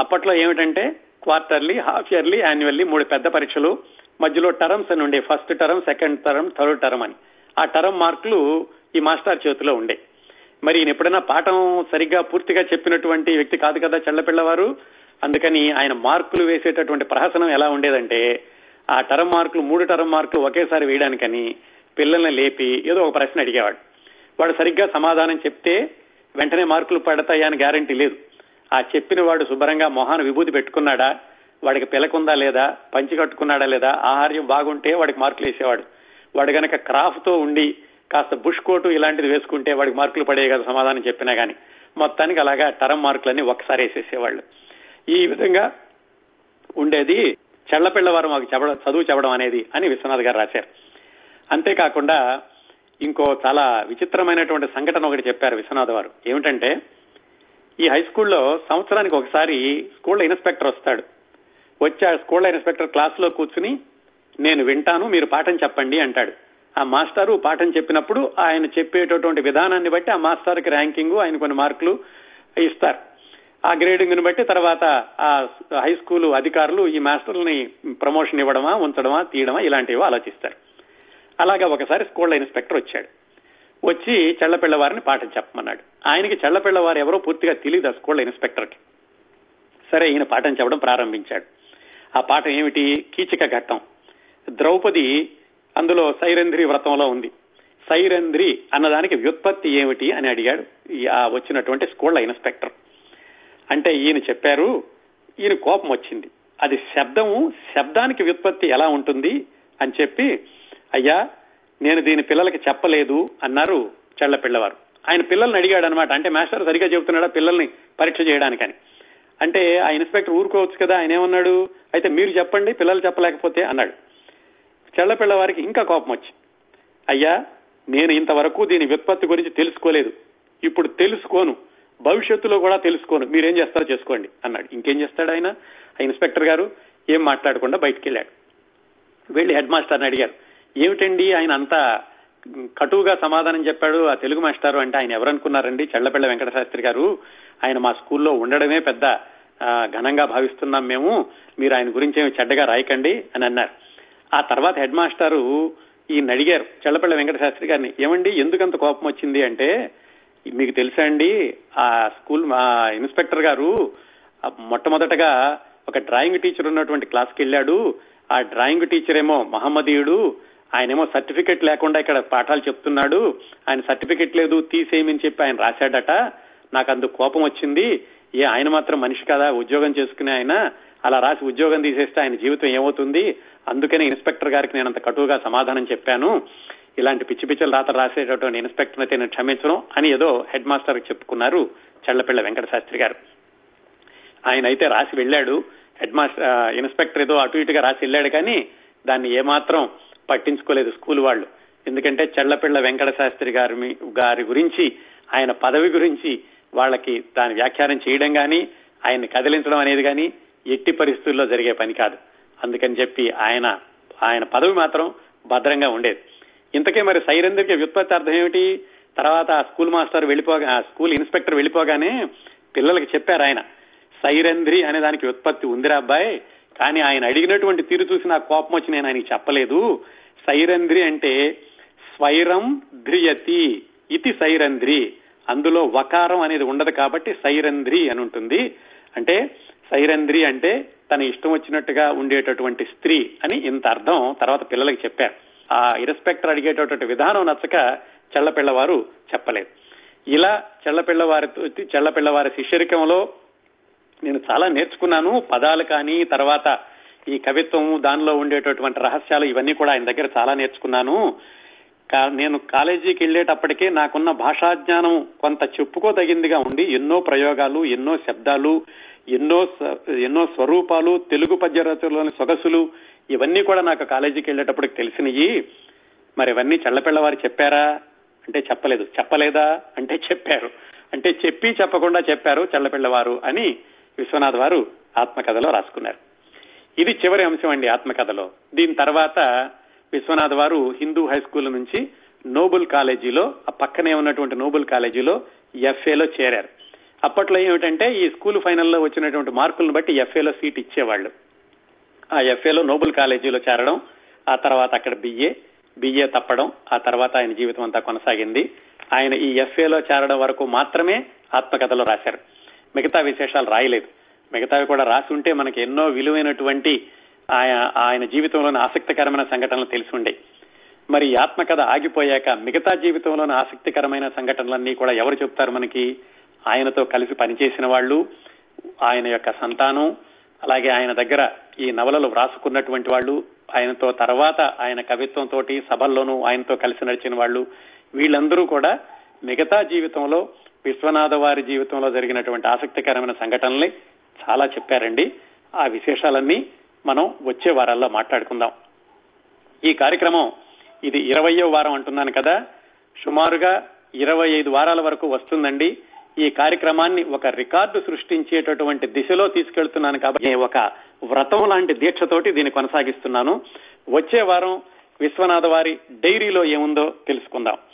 Speaker 1: అప్పట్లో ఏమిటంటే క్వార్టర్లీ హాఫ్ ఇయర్లీ యాన్యువల్లీ మూడు పెద్ద పరీక్షలు మధ్యలో టర్మ్స్ అని ఉండే first term second term third term అని. ఆ టర్మ్ మార్కులు ఈ మాస్టర్ చేతిలో ఉండే. మరి ఈయన ఎప్పుడైనా పాఠం సరిగ్గా పూర్తిగా చెప్పినటువంటి వ్యక్తి కాదు కదా చెల్లపిల్లవారు అందుకని ఆయన మార్కులు వేసేటటువంటి ప్రహసనం ఎలా ఉండేదంటే ఆ టర్మ్ మార్కులు మూడు టర్మ్ మార్కులు ఒకేసారి వేయడానికని పిల్లల్ని లేపి ఏదో ఒక ప్రశ్న అడిగేవాడు. వాడు సరిగ్గా సమాధానం చెప్తే వెంటనే మార్కులు పడతాయా అని గ్యారంటీ లేదు. ఆ చెప్పిన వాడు శుభ్రంగా మొహాన్ని విభూతి పెట్టుకున్నాడా? వాడికి పిలకుందా లేదా? పంచి కట్టుకున్నాడా లేదా? ఆహార్యం బాగుంటే వాడికి మార్కులు వేసేవాడు. వాడు గనక క్రాఫ్తో ఉండి కాస్త బుష్ కోటు ఇలాంటిది వేసుకుంటే వాడికి మార్కులు పడే కదా సమాధానం చెప్పినా కానీ మొత్తానికి అలాగా టర్మ్ మార్కులన్నీ ఒకసారి వేసేసేవాళ్ళు. ఈ విధంగా ఉండేది చెళ్ళపిల్లవారు మాకు చెప్పడం చదువు చెప్పడం అనేది అని విశ్వనాథ్ గారు రాశారు. అంతేకాకుండా ఇంకో చాలా విచిత్రమైనటువంటి సంఘటన ఒకటి చెప్పారు విశ్వనాథ్ వారు. ఏమిటంటే ఈ హై స్కూల్లో సంవత్సరానికి ఒకసారి స్కూల్లో ఇన్స్పెక్టర్ వస్తాడు. వచ్చి ఆ స్కూల్లో ఇన్స్పెక్టర్ క్లాస్లో కూర్చుని నేను వింటాను మీరు పాఠం చెప్పండి అంటాడు. ఆ మాస్టారు పాఠం చెప్పినప్పుడు ఆయన చెప్పేటటువంటి విధానాన్ని బట్టి ఆ మాస్టర్కి ర్యాంకింగ్ ఆయన కొన్ని మార్కులు ఇస్తారు. ఆ గ్రేడింగ్ని బట్టి తర్వాత ఆ హై స్కూల్ అధికారులు ఈ మాస్టర్లని ప్రమోషన్ ఇవ్వడమా ఉంచడమా తీయడమా ఇలాంటివి ఆలోచిస్తారు. అలాగా ఒకసారి స్కూళ్ళ ఇన్స్పెక్టర్ వచ్చాడు. వచ్చి చెళ్ళపిల్లవారిని పాఠం చెప్పమన్నాడు. ఆయనకి చెళ్ళపిల్లవారు ఎవరో పూర్తిగా తెలియదు ఆ స్కూళ్ళ ఇన్స్పెక్టర్కి. సరే ఈయన పాఠం చెప్పడం ప్రారంభించాడు. ఆ పాఠం ఏమిటి? కీచక ఘట్టం. ద్రౌపది అందులో సైరంధ్రి వ్రతంలో ఉంది. సైరంధ్రి అన్నదానికి వ్యుత్పత్తి ఏమిటి అని అడిగాడు ఆ వచ్చినటువంటి స్కూళ్ళ ఇన్స్పెక్టర్. అంటే ఈయన చెప్పారు ఈయన కోపం వచ్చింది. అది శబ్దము శబ్దానికి వ్యుత్పత్తి ఎలా ఉంటుంది అని చెప్పి అయ్యా నేను దీని పిల్లలకి చెప్పలేదు అన్నారు చెళ్ళ పిల్లవారు. ఆయన పిల్లల్ని అడిగాడు అనమాట అంటే మాస్టర్ సరిగా చెబుతున్నాడా పిల్లల్ని పరీక్ష చేయడానికని. అంటే ఆ ఇన్స్పెక్టర్ ఊరుకోవచ్చు కదా ఆయన ఏమన్నాడు? అయితే మీరు చెప్పండి పిల్లలు చెప్పలేకపోతే అన్నాడు. చెళ్ళ వారికి ఇంకా కోపం వచ్చి అయ్యా నేను ఇంతవరకు దీని వ్యుత్పత్తి గురించి తెలుసుకోలేదు. ఇప్పుడు తెలుసుకోను. భవిష్యత్తులో కూడా తెలుసుకోను. మీరేం చేస్తారో చేసుకోండి. అన్నాడు. ఇంకేం చేస్తాడు ఆయన? ఆ ఇన్స్పెక్టర్ గారు ఏం మాట్లాడకుండా బయటికి వెళ్ళాడు వెళ్ళి హెడ్ మాస్టర్ని అడిగారు. ఏమిటండి ఆయన అంతా కటువుగా సమాధానం చెప్పాడు ఆ తెలుగు మాస్టారు అంటే ఆయన ఎవరనుకున్నారండి? చెళ్ళపిల్ల వెంకట శాస్త్రి గారు ఆయన మా స్కూల్లో ఉండడమే పెద్ద ఘనంగా భావిస్తున్నాం మేము. మీరు ఆయన గురించి ఏమి చెడ్డగా రాయకండి అని అన్నారు. ఆ తర్వాత హెడ్ మాస్టారు ఈయన అడిగారు చెల్లపల్లి వెంకట శాస్త్రి గారిని ఏమండి ఎందుకంత కోపం వచ్చింది? అంటే మీకు తెలుసా అండి ఆ స్కూల్ మా ఇన్స్పెక్టర్ గారు మొట్టమొదటగా ఒక డ్రాయింగ్ టీచర్ ఉన్నటువంటి క్లాస్కి వెళ్ళాడు. ఆ డ్రాయింగ్ టీచర్ ఏమో మహమ్మదీయుడు. ఆయనేమో సర్టిఫికెట్ లేకుండా ఇక్కడ పాఠాలు చెప్తున్నాడు. ఆయన సర్టిఫికెట్ లేదు తీసేయమని చెప్పి ఆయన రాశాడట. నాకు అందుకు కోపం వచ్చింది. ఏ ఆయన మాత్రం మనిషి కదా? ఉద్యోగం చేసుకునే ఆయన. అలా రాసి ఉద్యోగం తీసేస్తే ఆయన జీవితం ఏమవుతుంది? అందుకనే ఇన్స్పెక్టర్ గారికి నేను అంత కటువుగా సమాధానం చెప్పాను. ఇలాంటి పిచ్చి పిచ్చలు రాత రాసేటటువంటి ఇన్స్పెక్టర్ అయితే నేను క్షమించను అని ఏదో హెడ్ మాస్టర్ చెప్పుకున్నారు చెళ్ళపిల్ల వెంకట శాస్త్రి గారు. ఆయన అయితే రాసి వెళ్ళాడు. హెడ్ మాస్టర్ ఇన్స్పెక్టర్ ఏదో అటు ఇటుగా రాసి వెళ్ళాడు కానీ దాన్ని ఏమాత్రం పట్టించుకోలేదు స్కూల్ వాళ్ళు. ఎందుకంటే చెళ్ళపిళ్ళ వెంకట శాస్త్రి గారి గారి గురించి ఆయన పదవి గురించి వాళ్ళకి దాని వ్యాఖ్యానం చేయడం కానీ ఆయన్ని కదిలించడం అనేది కానీ ఎట్టి పరిస్థితుల్లో జరిగే పని కాదు. అందుకని చెప్పి ఆయన ఆయన పదవి మాత్రం భద్రంగా ఉండేది. ఇంతకే మరి సైరంధ్రికి వ్యుత్పత్తి అర్థం ఏమిటి? తర్వాత ఆ స్కూల్ మాస్టర్ వెళ్ళిపోగా ఆ స్కూల్ ఇన్స్పెక్టర్ వెళ్ళిపోగానే పిల్లలకి చెప్పారు ఆయన సైరంధ్రి అనే దానికి ఉత్పత్తి ఉందిరా అబ్బాయి కానీ ఆయన అడిగినటువంటి తీరు చూసి నాకు కోపం వచ్చి నేను ఆయనకి చెప్పలేదు. సైరంధ్రి అంటే స్వైరం ధ్రియతి ఇతి సైరంధ్రి. అందులో వకారం అనేది ఉండదు కాబట్టి సైరంధ్రి అని ఉంటుంది. అంటే సైరంధ్రి అంటే తన ఇష్టం వచ్చినట్టుగా ఉండేటటువంటి స్త్రీ అని ఇంత అర్థం తర్వాత పిల్లలకి చెప్పారు. ఆ ఇన్స్పెక్టర్ అడిగేటటువంటి విధానం నచ్చక చెల్లపిల్లవారు చెప్పలేదు. ఇలా చెల్లపిల్లవారి చెల్లపిల్లవారి శిష్యరికంలో నేను చాలా నేర్చుకున్నాను. పదాలు కానీ తర్వాత ఈ కవిత్వం దానిలో ఉండేటటువంటి రహస్యాలు ఇవన్నీ కూడా ఆయన దగ్గర చాలా నేర్చుకున్నాను. నేను కాలేజీకి వెళ్ళేటప్పటికే నాకున్న భాషా జ్ఞానం కొంత చెప్పుకోదగిందిగా ఉండి ఎన్నో ప్రయోగాలు ఎన్నో శబ్దాలు ఎన్నో ఎన్నో స్వరూపాలు తెలుగు పద్యరచనలోని సొగసులు ఇవన్నీ కూడా నాకు కాలేజీకి వెళ్ళేటప్పటికి తెలిసినవి మరి ఇవన్నీ చల్లపిల్లవారు చెప్పారా? అంటే చెప్పలేదు. చెప్పలేదా? అంటే చెప్పారు. అంటే చెప్పి చెప్పకుండా చెప్పారు చల్లపిల్లవారు అని విశ్వనాథ్ వారు ఆత్మకథలో రాసుకున్నారు. ఇది చివరి అంశం అండి ఆత్మకథలో. దీని తర్వాత విశ్వనాథ్ వారు హిందూ హై స్కూల్ నుంచి నోబుల్ కాలేజీలో ఆ పక్కనే ఉన్నటువంటి నోబుల్ కాలేజీలో ఎఫ్ఏలో చేరారు. అప్పట్లో ఏమిటంటే ఈ స్కూల్ ఫైనల్లో వచ్చినటువంటి మార్కులను బట్టి ఎఫ్ఏలో సీట్ ఇచ్చేవాళ్ళు. ఆ ఎఫ్ఏలో నోబుల్ కాలేజీలో చేరడం ఆ తర్వాత అక్కడ బిఏ బిఏ తప్పడం ఆ తర్వాత ఆయన జీవితం అంతా కొనసాగింది. ఆయన ఈ ఎఫ్ఏలో చేరడం వరకు మాత్రమే ఆత్మకథలో రాశారు. మిగతా విశేషాలు రాయలేదు. మిగతావి కూడా రాసి ఉంటే మనకి ఎన్నో విలువైనటువంటి ఆయన ఆయన జీవితంలోని ఆసక్తికరమైన సంఘటనలు తెలిసి ఉండే. మరి ఆత్మకథ ఆగిపోయాక మిగతా జీవితంలోని ఆసక్తికరమైన సంఘటనలన్నీ కూడా ఎవరు చెప్తారు మనకి? ఆయనతో కలిసి పనిచేసిన వాళ్ళు ఆయన యొక్క సంతానం అలాగే ఆయన దగ్గర ఈ నవలలు వ్రాసుకున్నటువంటి వాళ్ళు ఆయనతో తర్వాత ఆయన కవిత్వంతో సభల్లోనూ ఆయనతో కలిసి నడిచిన వాళ్ళు వీళ్ళందరూ కూడా మిగతా జీవితంలో విశ్వనాథ వారి జీవితంలో జరిగినటువంటి ఆసక్తికరమైన సంఘటనల్ని చాలా చెప్పారండి. ఆ విశేషాలన్నీ మనం వచ్చే వారాల్లో మాట్లాడుకుందాం. ఈ కార్యక్రమం ఇది ఇరవయో వారం అంటున్నాను కదా. సుమారుగా ఇరవై ఐదు వారాల వరకు వస్తుందండి. ఈ కార్యక్రమాన్ని ఒక రికార్డు సృష్టించేటటువంటి దిశలో తీసుకెళ్తున్నాను కాబట్టి ఒక వ్రతం లాంటి దీక్షతోటి దీన్ని కొనసాగిస్తున్నాను. వచ్చే వారం విశ్వనాథ వారి డైరీలో ఏముందో తెలుసుకుందాం.